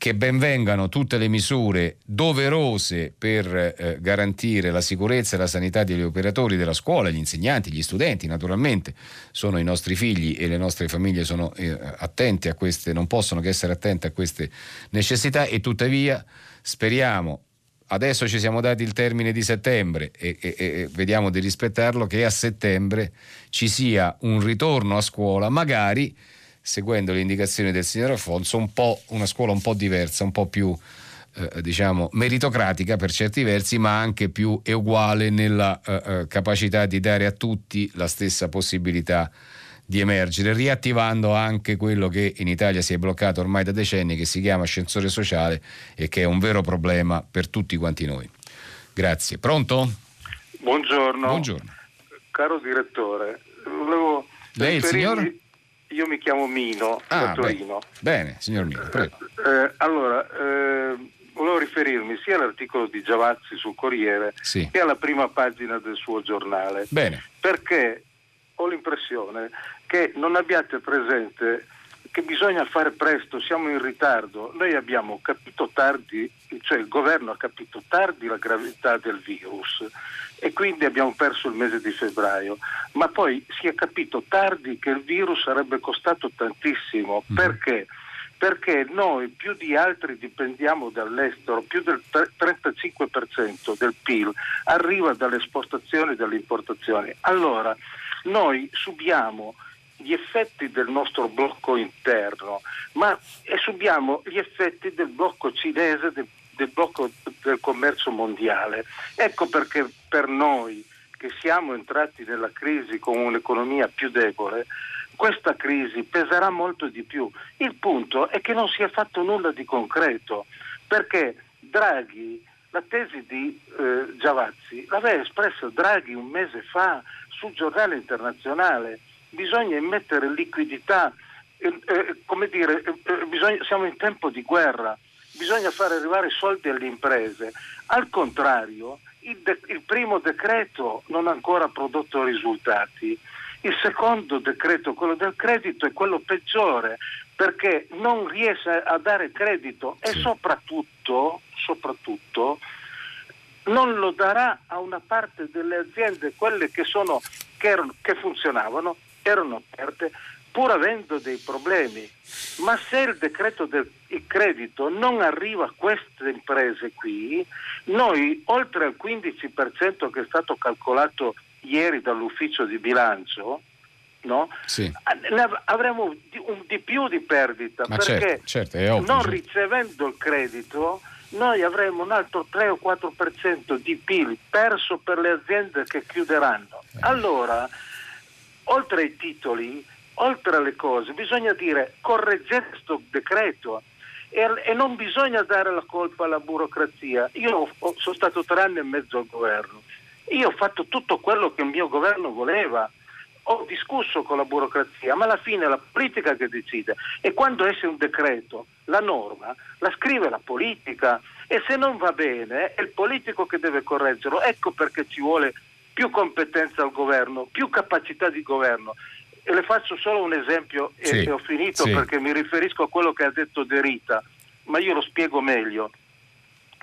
che benvengano tutte le misure doverose per eh, garantire la sicurezza e la sanità degli operatori della scuola, gli insegnanti, gli studenti, naturalmente sono i nostri figli e le nostre famiglie sono eh, attente a queste, non possono che essere attente a queste necessità e tuttavia speriamo adesso ci siamo dati il termine di settembre e, e, e, vediamo di rispettarlo, che a settembre ci sia un ritorno a scuola, magari seguendo le indicazioni del signor Alfonso, un una scuola un po' diversa, un po' più eh, diciamo meritocratica per certi versi, ma anche più uguale nella eh, eh, capacità di dare a tutti la stessa possibilità di emergere, riattivando anche quello che in Italia si è bloccato ormai da decenni, che si chiama ascensore sociale e che è un vero problema per tutti quanti noi. Grazie. Pronto? Buongiorno. Buongiorno. Caro direttore, volevo... Lei il signor? Io mi chiamo Mino, ah, da Torino. Bene, bene, signor Mino, prego. Eh, allora, eh, volevo riferirmi sia all'articolo di Giavazzi sul Corriere sì. che alla prima pagina del suo giornale. Bene. Perché ho l'impressione che non abbiate presente che bisogna fare presto, siamo in ritardo. Noi abbiamo capito tardi, cioè il governo ha capito tardi la gravità del virus e quindi abbiamo perso il mese di febbraio, ma poi si è capito tardi che il virus sarebbe costato tantissimo. Mm. Perché? Perché noi più di altri dipendiamo dall'estero, più del 35% del PIL arriva dalle esportazioni e dalle importazioni. Allora, noi subiamo gli effetti del nostro blocco interno, ma subiamo gli effetti del blocco cinese, del del blocco del commercio mondiale. Ecco perché per noi che siamo entrati nella crisi con un'economia più debole, questa crisi peserà molto di più. Il punto è che non si è fatto nulla di concreto, perché Draghi, la tesi di eh, Giavazzi, l'aveva espressa Draghi un mese fa sul giornale internazionale, bisogna immettere liquidità, eh, eh, come dire, eh, eh, bisogna, siamo in tempo di guerra bisogna fare arrivare soldi alle imprese. Al contrario, il, de- il primo decreto non ha ancora prodotto risultati. Il secondo decreto, quello del credito, è quello peggiore perché non riesce a dare credito e soprattutto, soprattutto non lo darà a una parte delle aziende, quelle che, sono, che, erano, che funzionavano, erano aperte, pur avendo dei problemi. Ma se il decreto del credito non arriva a queste imprese qui, noi oltre al 15% che è stato calcolato ieri dall'ufficio di bilancio, no? sì. avremo di, un, di, più di perdita Ma perché certo, certo, non ricevendo il credito noi avremo un altro 3 o 4% di PIL perso per le aziende che chiuderanno. Eh. Allora, oltre ai titoli, oltre alle cose, bisogna dire correggete questo decreto e, e, non bisogna dare la colpa alla burocrazia. Io ho, sono stato tre anni e mezzo al governo, io ho fatto tutto quello che il mio governo voleva, ho discusso con la burocrazia, ma alla fine è la politica che decide e quando esce un decreto, la norma, la scrive la politica e se non va bene è il politico che deve correggerlo. Ecco perché ci vuole più competenza al governo, più capacità di governo e le faccio solo un esempio e, sì, e ho finito sì. perché mi riferisco a quello che ha detto De Rita, ma io lo spiego meglio.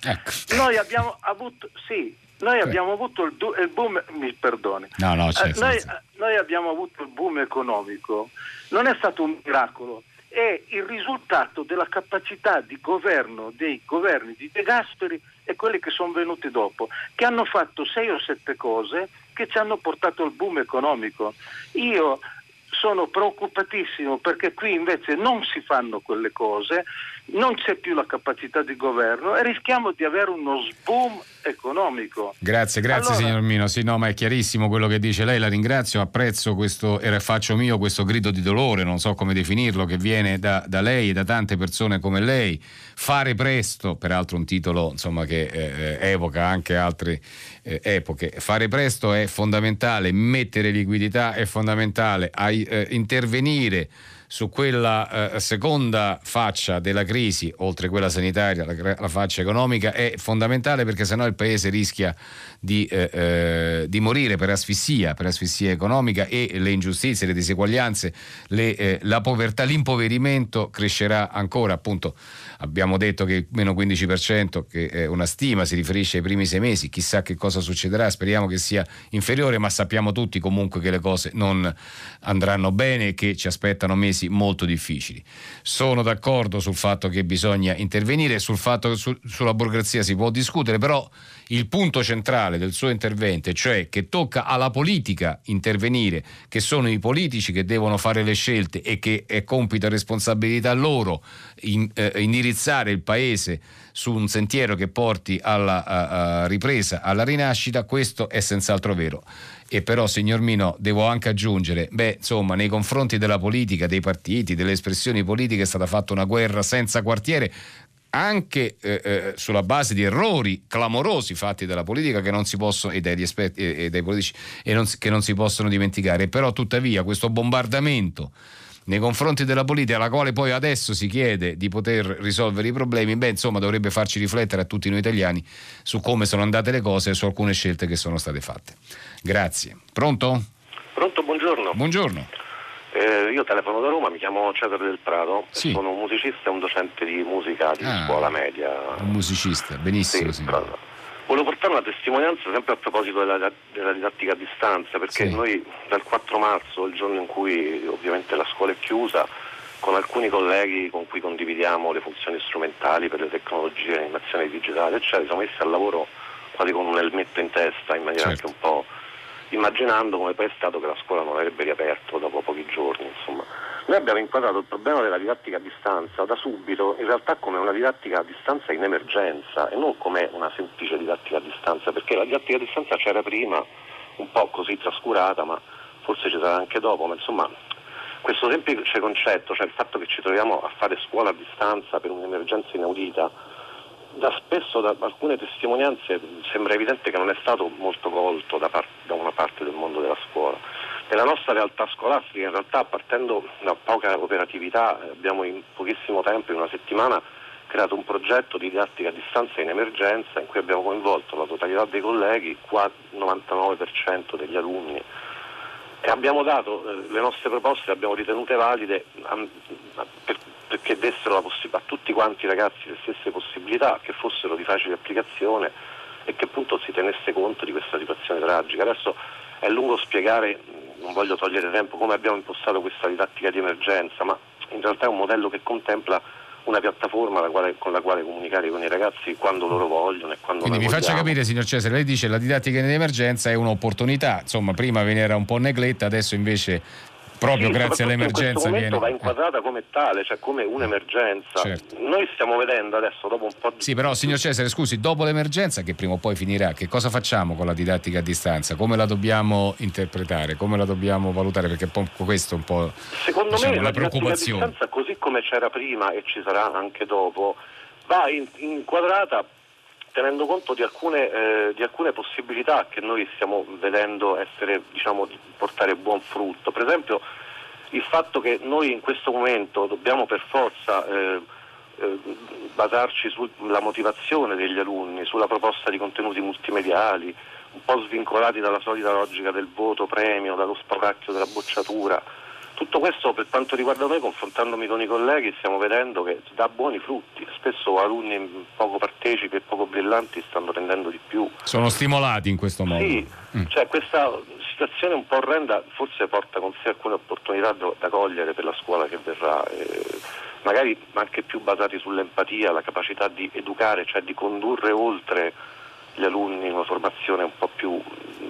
Ecco. Noi abbiamo avuto, sì, noi abbiamo avuto il, il, boom, mi perdoni, no, no, eh, noi, noi abbiamo avuto il boom economico, non è stato un miracolo, è il risultato della capacità di governo dei governi di De Gasperi e quelli che sono venuti dopo, che hanno fatto sei o sette cose che ci hanno portato al boom economico. Io sono preoccupatissimo perché qui invece non si fanno quelle cose, non c'è più la capacità di governo e rischiamo di avere uno sboom economico. Grazie, grazie allora, signor Mino. Sì, no, ma è chiarissimo quello che dice lei, la ringrazio, apprezzo questo e faccio mio questo grido di dolore, non so come definirlo, che viene da, da lei e da tante persone come lei. Fare presto, peraltro un titolo insomma, che eh, eh evoca anche altre eh, epoche, fare presto è fondamentale, mettere liquidità è fondamentale, ai, eh, intervenire su quella eh, seconda faccia della crisi, oltre quella sanitaria, la, la, faccia economica, è fondamentale perché sennò il Paese rischia di, eh, eh, di, morire per asfissia, per asfissia economica e le ingiustizie, le diseguaglianze, le, eh, la povertà, l'impoverimento crescerà ancora. Appunto, abbiamo detto che meno 15%, che è una stima, si riferisce ai primi sei mesi, chissà che cosa succederà, speriamo che sia inferiore, ma sappiamo tutti comunque che le cose non andranno bene e che ci aspettano mesi mesi molto difficili. Sono d'accordo sul fatto che bisogna intervenire, sul fatto che su, sulla burocrazia si può discutere, però il punto centrale del suo intervento, cioè che tocca alla politica intervenire, che sono i politici che devono fare le scelte e che è compito e responsabilità loro in, eh, indirizzare il paese su un sentiero che porti alla a, a ripresa, alla rinascita, questo è senz'altro vero. E però, signor Mino, devo anche aggiungere, beh, insomma, nei confronti della politica, dei partiti, delle espressioni politiche è stata fatta una guerra senza quartiere, anche eh, eh, sulla base di errori clamorosi fatti dalla politica che non si possono, e dagli esperti e, e dai politici e non, che non si possono dimenticare. Però, tuttavia, questo bombardamento nei confronti della politica, alla quale poi adesso si chiede di poter risolvere i problemi, beh, insomma, dovrebbe farci riflettere a tutti noi italiani su come sono andate le cose e su alcune scelte che sono state fatte. Grazie. Pronto? Pronto, buongiorno. Buongiorno. Eh, io telefono da Roma, mi chiamo Cesare del Prato, sì. sono un musicista e un docente di musica di Ah, scuola media. Un musicista, benissimo. Sì. Volevo portare una testimonianza sempre a proposito della, della didattica a distanza, perché Sì. noi dal 4 marzo, il giorno in cui ovviamente la scuola è chiusa, con alcuni colleghi con cui condividiamo le funzioni strumentali per le tecnologie, l'animazione digitale, eccetera, siamo messi al lavoro quasi con un elmetto in testa, in maniera Certo. anche un po' immaginando come poi è stato che la scuola non avrebbe riaperto dopo pochi giorni. Insomma. Noi abbiamo inquadrato il problema della didattica a distanza da subito in realtà come una didattica a distanza in emergenza e non come una semplice didattica a distanza, perché la didattica a distanza c'era prima, un po' così trascurata, ma forse ci sarà anche dopo, ma insomma questo semplice concetto, cioè il fatto che ci troviamo a fare scuola a distanza per un'emergenza inaudita, da spesso da alcune testimonianze sembra evidente che non è stato molto colto da, par- da una parte del mondo della scuola. Nella nostra realtà scolastica, in realtà partendo da poca operatività, eh, abbiamo in pochissimo tempo, in una settimana, creato un progetto di didattica a distanza in emergenza in cui abbiamo coinvolto la totalità dei colleghi, qua il 99% degli alunni e abbiamo dato eh, le nostre proposte, le abbiamo ritenute valide perché dessero la possi- a tutti quanti i ragazzi le stesse possibilità, che fossero di facile applicazione e che appunto si tenesse conto di questa situazione tragica. Adesso è lungo spiegare, non voglio togliere tempo, come abbiamo impostato questa didattica di emergenza, ma in realtà è un modello che contempla una piattaforma la quale- con la quale comunicare con i ragazzi quando loro vogliono e quando Quindi mi noi faccia capire, signor Cesare, lei dice che la didattica in emergenza è un'opportunità, insomma, prima veniva un po' negletta, adesso invece proprio Sì, grazie all'emergenza in questo momento viene... va inquadrata come tale, cioè come un'emergenza. Certo. Noi stiamo vedendo adesso, dopo un po' di... Sì, però signor Cesare, scusi, dopo l'emergenza che prima o poi finirà, che cosa facciamo con la didattica a distanza? Come la dobbiamo interpretare? Come la dobbiamo valutare? Perché questo è un po' Secondo diciamo, me la la preoccupazione. distanza, così come c'era prima e ci sarà anche dopo, va in- inquadrata tenendo conto di alcune, eh, di alcune possibilità che noi stiamo vedendo essere, diciamo, di portare buon frutto. Per esempio il fatto che noi in questo momento dobbiamo per forza eh, eh, basarci sulla motivazione degli alunni, sulla proposta di contenuti multimediali, un po' svincolati dalla solita logica del voto premio, dallo spauracchio della bocciatura. Tutto questo per quanto riguarda noi, confrontandomi con i colleghi, stiamo vedendo che dà buoni frutti. Spesso alunni poco partecipi e poco brillanti stanno rendendo di più. Sono stimolati in questo modo. Sì, Mm. cioè questa situazione un po' orrenda forse porta con sé alcune opportunità da, da cogliere per la scuola che verrà, eh, magari anche più basati sull'empatia, la capacità di educare, cioè di condurre oltre gli alunni una formazione un po' più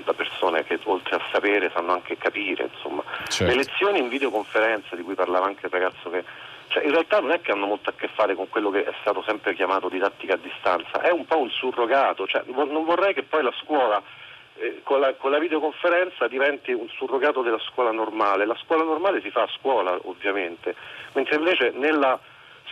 da persone che oltre a sapere sanno anche capire, insomma. Certo. Le lezioni in videoconferenza di cui parlava anche il ragazzo che cioè, in realtà non è che hanno molto a che fare con quello che è stato sempre chiamato didattica a distanza, è un po' un surrogato, cioè, non vorrei che poi la scuola eh, con, la, con la videoconferenza diventi un surrogato della scuola normale. La scuola normale si fa a scuola ovviamente, mentre invece nella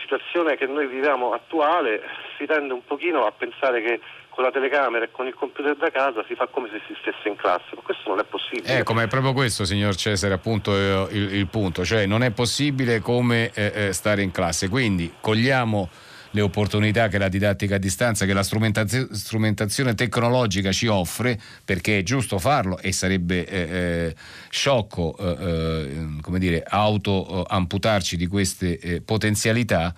situazione che noi viviamo attuale si tende un pochino a pensare che con la telecamera e con il computer da casa si fa come se si stesse in classe, ma questo non è possibile. Ecco, ma è proprio questo, signor Cesare, appunto eh, il, il punto, cioè non è possibile come eh, eh, stare in classe, quindi cogliamo le opportunità che la didattica a distanza, che la strumentazio- strumentazione tecnologica ci offre, perché è giusto farlo e sarebbe eh, eh sciocco eh, eh, come dire, auto amputarci di queste potenzialità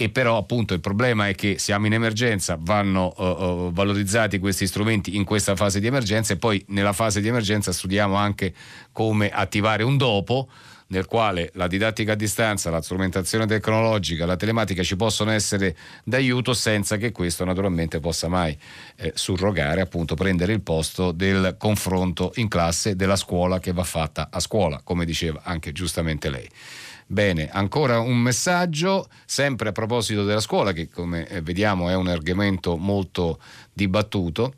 e però appunto il problema è che siamo in emergenza, vanno uh, valorizzati questi strumenti in questa fase di emergenza e poi nella fase di emergenza studiamo anche come attivare un dopo nel quale la didattica a distanza, la strumentazione tecnologica, la telematica ci possono essere d'aiuto senza che questo naturalmente possa mai eh, surrogare, appunto prendere il posto del confronto in classe della scuola che va fatta a scuola, come diceva anche giustamente lei. Bene, ancora un messaggio, sempre a proposito della scuola, che come eh, vediamo è un argomento molto dibattuto.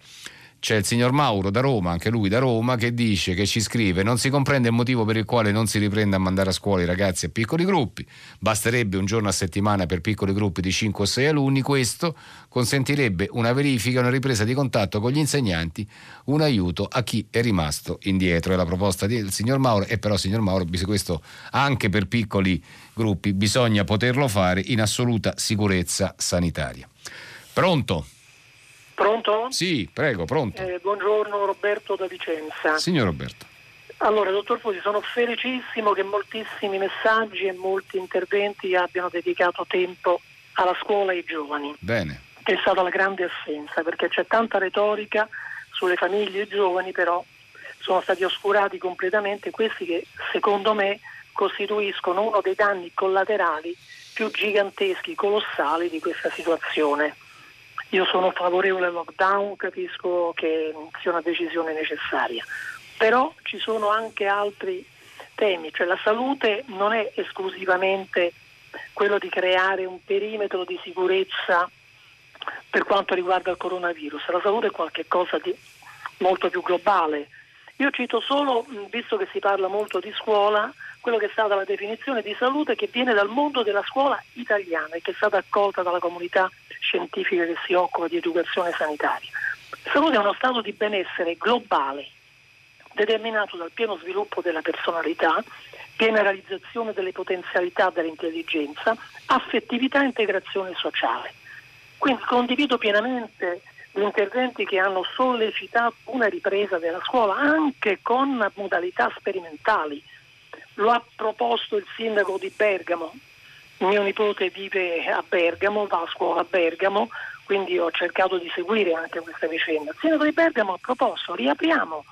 C'è il signor Mauro da Roma, anche lui da Roma, che dice che ci scrive: Non si comprende il motivo per il quale non si riprende a mandare a scuola i ragazzi a piccoli gruppi. Basterebbe un giorno a settimana per piccoli gruppi di 5 o 6 alunni. Questo consentirebbe una verifica, una ripresa di contatto con gli insegnanti, un aiuto a chi è rimasto indietro. È la proposta del signor Mauro. E però, signor Mauro, questo anche per piccoli gruppi bisogna poterlo fare in assoluta sicurezza sanitaria. Pronto? Pronto? Sì, prego, pronto. Eh, buongiorno Roberto da Vicenza. Signor Roberto. Allora, dottor Fusi, sono felicissimo che moltissimi messaggi e molti interventi abbiano dedicato tempo alla scuola e ai giovani. Bene. È stata la grande assenza perché c'è tanta retorica sulle famiglie e i giovani, però sono stati oscurati completamente questi che secondo me costituiscono uno dei danni collaterali più giganteschi, colossali di questa situazione. Io sono favorevole al lockdown, capisco che sia una decisione necessaria, però ci sono anche altri temi, cioè la salute non è esclusivamente quello di creare un perimetro di sicurezza per quanto riguarda il coronavirus, la salute è qualcosa di molto più globale. Io cito solo, visto che si parla molto di scuola, quello che è stata la definizione di salute che viene dal mondo della scuola italiana e che è stata accolta dalla comunità scientifica che si occupa di educazione sanitaria. Salute è uno stato di benessere globale determinato dal pieno sviluppo della personalità, piena realizzazione delle potenzialità dell'intelligenza, affettività e integrazione sociale. Quindi condivido pienamente gli interventi che hanno sollecitato una ripresa della scuola anche con modalità sperimentali. Lo ha proposto il sindaco di Bergamo, mio nipote vive a Bergamo, va a scuola a Bergamo, quindi ho cercato di seguire anche questa vicenda. Il sindaco di Bergamo ha proposto riapriamo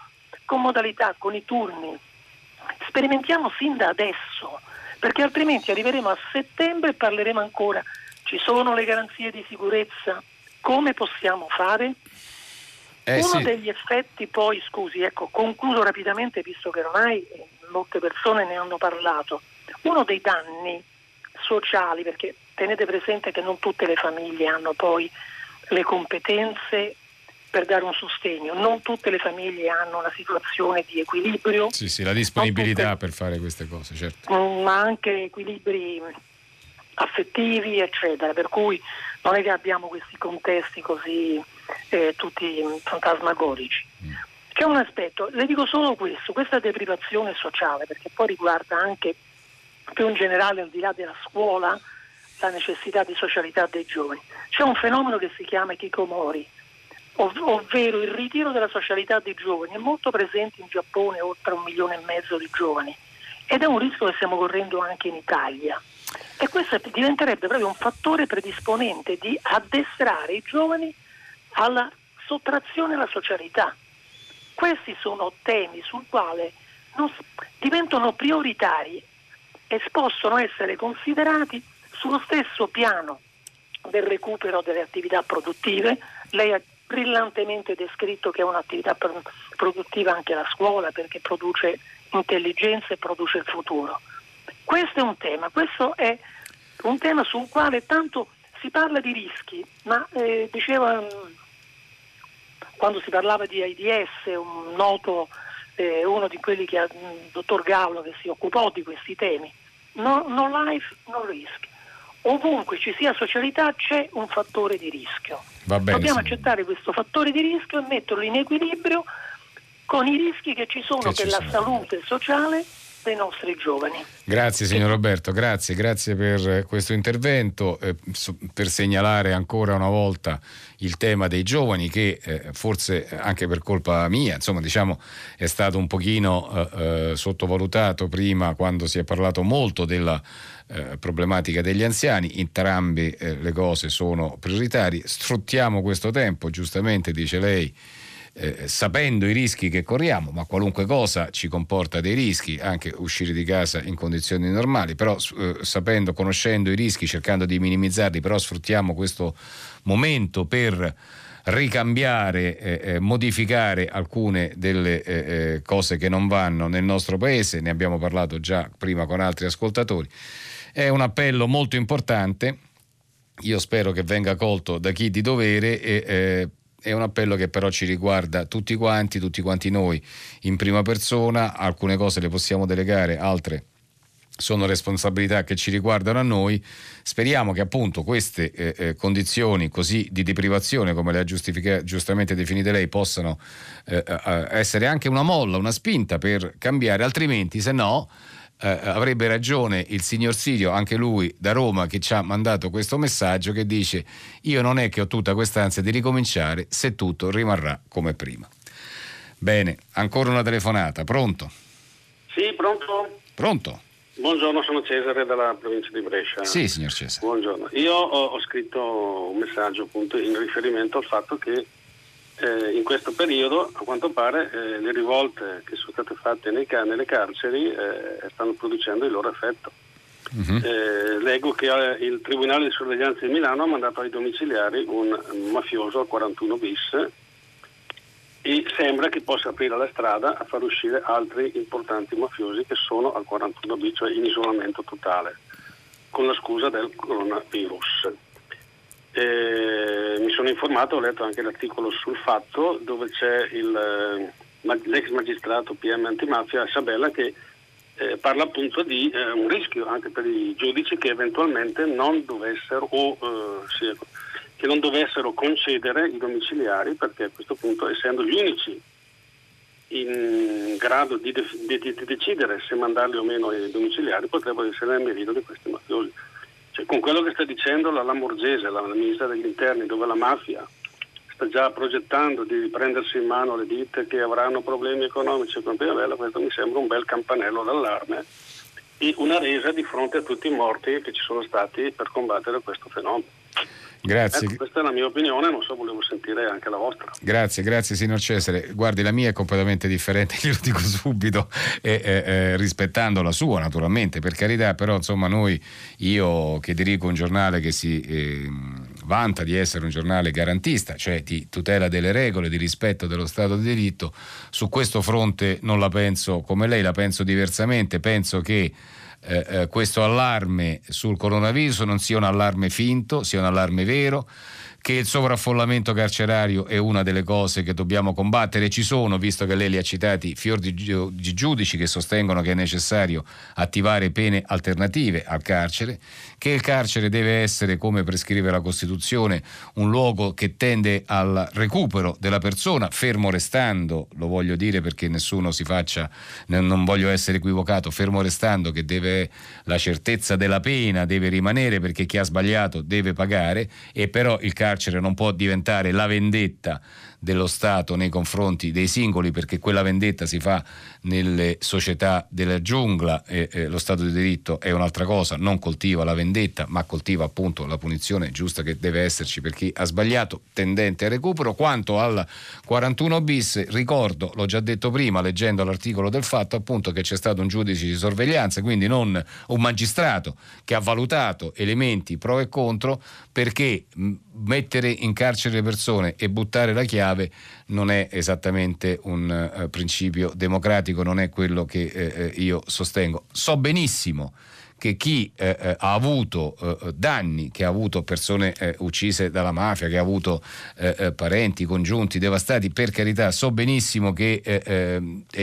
con modalità, con i turni, sperimentiamo sin da adesso, perché altrimenti arriveremo a settembre e parleremo ancora. Ci sono le garanzie di sicurezza? Come possiamo fare? Eh, Uno sì. degli effetti poi, scusi, ecco, concludo rapidamente visto che ormai molte persone ne hanno parlato. Uno dei danni sociali, perché tenete presente che non tutte le famiglie hanno poi le competenze per dare un sostegno, non tutte le famiglie hanno una situazione di equilibrio. Sì, sì, la disponibilità tutte, per fare queste cose, certo. Mm, ma anche equilibri affettivi, eccetera, per cui non è che abbiamo questi contesti così eh, tutti fantasmagorici. Mm. C'è un aspetto, le dico solo questo, questa deprivazione sociale, perché poi riguarda anche più in generale al di là della scuola, la necessità di socialità dei giovani. C'è un fenomeno che si chiama Kikomori, ov- ovvero il ritiro della socialità dei giovani, è molto presente in Giappone, oltre un milione e mezzo di giovani, ed è un rischio che stiamo correndo anche in Italia. E questo diventerebbe proprio un fattore predisponente di addestrare i giovani alla sottrazione alla socialità. Questi sono temi sul quale diventano prioritari e possono essere considerati sullo stesso piano del recupero delle attività produttive. Lei ha brillantemente descritto che è un'attività produttiva anche la scuola perché produce intelligenza e produce il futuro. Questo è un tema, questo è un tema sul quale tanto si parla di rischi, ma eh, diceva quando si parlava di AIDS, un noto eh, uno di quelli che il dottor Gallo che si occupò di questi temi. No, no life, no risk. ovunque ci sia socialità c'è un fattore di rischio. Bene, Dobbiamo sì. accettare questo fattore di rischio e metterlo in equilibrio con i rischi che ci sono Che ci per la sono. salute sociale dei nostri giovani. Grazie signor Roberto, grazie, grazie per questo intervento, eh, per segnalare ancora una volta il tema dei giovani che eh, forse anche per colpa mia, insomma diciamo è stato un pochino eh, sottovalutato prima quando si è parlato molto della problematica degli anziani, entrambe le cose sono prioritarie, sfruttiamo questo tempo, giustamente dice lei, eh, sapendo i rischi che corriamo, ma qualunque cosa ci comporta dei rischi, anche uscire di casa in condizioni normali, però eh, sapendo, conoscendo i rischi, cercando di minimizzarli, però sfruttiamo questo momento per ricambiare, eh, eh, modificare alcune delle eh, eh, cose che non vanno nel nostro paese, ne abbiamo parlato già prima con altri ascoltatori. È un appello molto importante, io spero che venga colto da chi di dovere e eh, è un appello che però ci riguarda tutti quanti, tutti quanti noi in prima persona, alcune cose le possiamo delegare, altre sono responsabilità che ci riguardano a noi. Speriamo che appunto queste eh, eh, condizioni così di deprivazione, come le ha giustamente definite lei, possano eh, eh, essere anche una molla, una spinta per cambiare, altrimenti se no eh, avrebbe ragione il signor Sirio, anche lui da Roma, che ci ha mandato questo messaggio che dice io non è che ho tutta quest'ansia di ricominciare se tutto rimarrà come prima. Bene, ancora una telefonata, pronto? Sì, pronto? Pronto? Buongiorno, sono Cesare dalla provincia di Brescia. Sì, signor Cesare. Buongiorno. Io ho, ho scritto un messaggio appunto in riferimento al fatto che eh, in questo periodo, a quanto pare, eh, le rivolte che sono state fatte nei nelle carceri eh, stanno producendo il loro effetto. Eh, leggo che eh, il Tribunale di Sorveglianza di Milano ha mandato ai domiciliari un mafioso al 41 bis e sembra che possa aprire la strada a far uscire altri importanti mafiosi che sono al 41 bis, cioè in isolamento totale, con la scusa del coronavirus. Eh, mi sono informato, ho letto anche l'articolo sul fatto dove c'è il, eh, l'ex magistrato PM antimafia Sabella che eh, parla appunto di eh, un rischio anche per i giudici che eventualmente non dovessero o eh, sì, ecco, che non dovessero concedere i domiciliari perché a questo punto essendo gli unici in grado di, di- di- di decidere se mandarli o meno ai domiciliari potrebbero essere nel merito di questi mafiosi. Cioè, con quello che sta dicendo la Lamorgese, la, ministra degli interni, dove la mafia sta già progettando di prendersi in mano le ditte che avranno problemi economici con Pinabella, questo mi sembra un bel campanello d'allarme e una resa di fronte a tutti i morti che ci sono stati per combattere questo fenomeno. Grazie. Ecco, questa è la mia opinione, non so, volevo sentire anche la vostra. Grazie, grazie signor Cesare. Guardi, la mia è completamente differente, glielo dico subito, eh, eh, rispettando la sua naturalmente, per carità, però insomma noi, io che dirigo un giornale che si eh, vanta di essere un giornale garantista, cioè di tutela delle regole, di rispetto dello Stato di diritto, su questo fronte non la penso come lei, la penso diversamente, penso che eh, eh, questo allarme sul coronavirus non sia un allarme finto, sia un allarme vero, che il sovraffollamento carcerario è una delle cose che dobbiamo combattere. Ci sono, visto che lei li ha citati, fior di, giu- di giudici che sostengono che è necessario attivare pene alternative al carcere, che il carcere deve essere, come prescrive la Costituzione, un luogo che tende al recupero della persona, fermo restando, lo voglio dire perché nessuno si faccia, non voglio essere equivocato, fermo restando che deve la certezza della pena deve rimanere perché chi ha sbagliato deve pagare e però il carcere non può diventare la vendetta dello Stato nei confronti dei singoli perché quella vendetta si fa nelle società della giungla e eh, lo Stato di diritto è un'altra cosa, non coltiva la vendetta ma coltiva appunto la punizione giusta che deve esserci per chi ha sbagliato tendente al recupero. Quanto al 41 bis ricordo, l'ho già detto prima leggendo l'articolo del fatto appunto che c'è stato un giudice di sorveglianza, quindi non un magistrato che ha valutato elementi pro e contro perché mh, mettere in carcere le persone e buttare la chiave non è esattamente un eh, principio democratico, non è quello che eh, io sostengo. So benissimo che chi eh, ha avuto eh, danni, che ha avuto persone eh, uccise dalla mafia, che ha avuto parenti, congiunti devastati, per carità, so benissimo che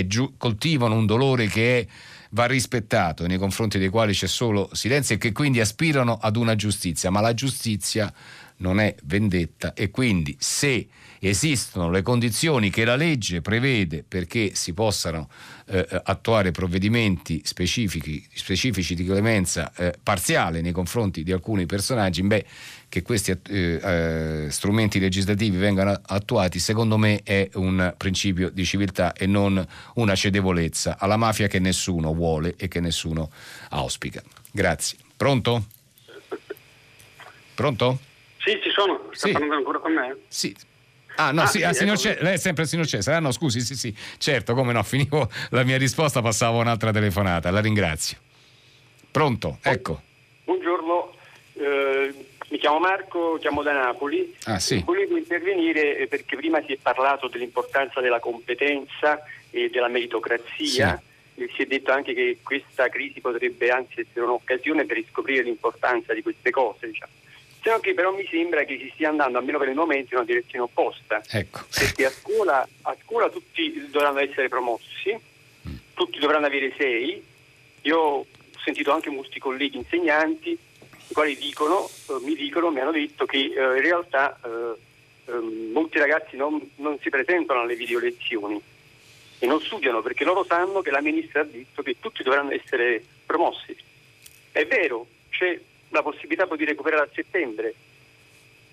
giu- coltivano un dolore che va rispettato nei confronti dei quali c'è solo silenzio e che quindi aspirano ad una giustizia, ma la giustizia non è vendetta e quindi se esistono le condizioni che la legge prevede perché si possano eh, attuare provvedimenti specifici, specifici di clemenza eh, parziale nei confronti di alcuni personaggi, beh, che questi eh, eh, strumenti legislativi vengano attuati, secondo me è un principio di civiltà e non una cedevolezza alla mafia che nessuno vuole e che nessuno auspica. Grazie. Pronto? Pronto? Sì, ci sono. Sta sì. parlando ancora con me? Sì. Ah, no, ah, sì, ah, signor ecco. lei è sempre il signor Cesare. Ah, no, scusi, sì, sì, certo, come no, finivo la mia risposta, passavo un'altra telefonata. La ringrazio. Pronto, ecco. Buongiorno, eh, mi chiamo Marco, chiamo da Napoli. Ah, sì. Volevo intervenire eh, perché prima si è parlato dell'importanza della competenza e della meritocrazia. Sì. Si è detto anche che questa crisi potrebbe anzi essere un'occasione per riscoprire l'importanza di queste cose. Diciamo se no che però mi sembra che si stia andando, almeno per il momento, in una direzione opposta. Ecco. Perché a scuola, a scuola tutti dovranno essere promossi, mm. tutti dovranno avere sei. Io ho sentito anche molti colleghi insegnanti, i quali dicono, eh, mi dicono, mi hanno detto che eh, in realtà eh, ehm, molti ragazzi non, non si presentano alle video lezioni e non studiano perché loro sanno che la ministra ha detto che tutti dovranno essere promossi. È vero, c'è la possibilità poi di recuperare a settembre.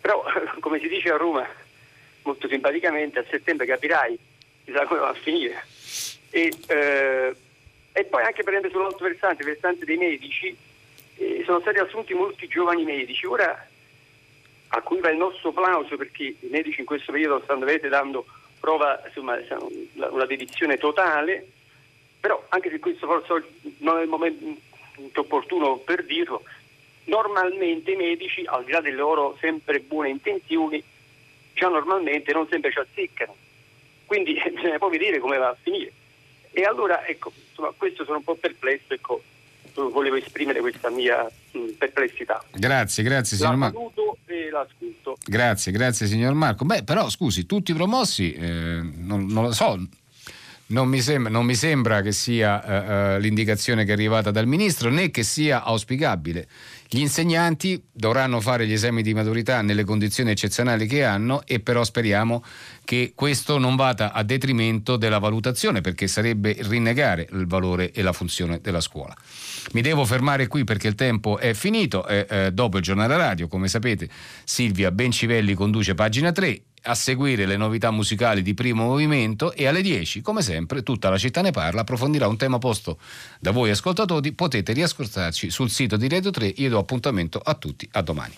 Però, come si dice a Roma, molto simpaticamente, a settembre capirai, chissà come va a finire. E, eh, e poi anche prendere sull'altro versante, il versante dei medici, eh, sono stati assunti molti giovani medici. Ora, a cui va il nostro plauso perché i medici in questo periodo stanno vedete, dando prova insomma, una dedizione totale, però anche se questo forse non è il momento opportuno per dirlo, normalmente i medici, al di là delle loro sempre buone intenzioni, già normalmente non sempre ci azzeccano. Quindi bisogna poi vedere come va a finire. E allora, ecco, insomma, questo sono un po' perplesso, ecco, volevo esprimere questa mia perplessità. Grazie, grazie signor Marco. e l'ascolto. Grazie, grazie signor Marco. Beh, però scusi, tutti promossi, eh, non, non lo so, non mi, sembra, non mi, sembra, che sia uh, uh, l'indicazione che è arrivata dal ministro né che sia auspicabile. Gli insegnanti dovranno fare gli esami di maturità nelle condizioni eccezionali che hanno e però speriamo che questo non vada a detrimento della valutazione perché sarebbe rinnegare il valore e la funzione della scuola. Mi devo fermare qui perché il tempo è finito, eh, eh, dopo il giornale radio come sapete Silvia Bencivelli conduce pagina 3 a seguire le novità musicali di primo movimento e alle 10, come sempre, tutta la città ne parla, approfondirà un tema posto da voi ascoltatori, potete riascoltarci sul sito di Radio 3, io do appuntamento a tutti, a domani.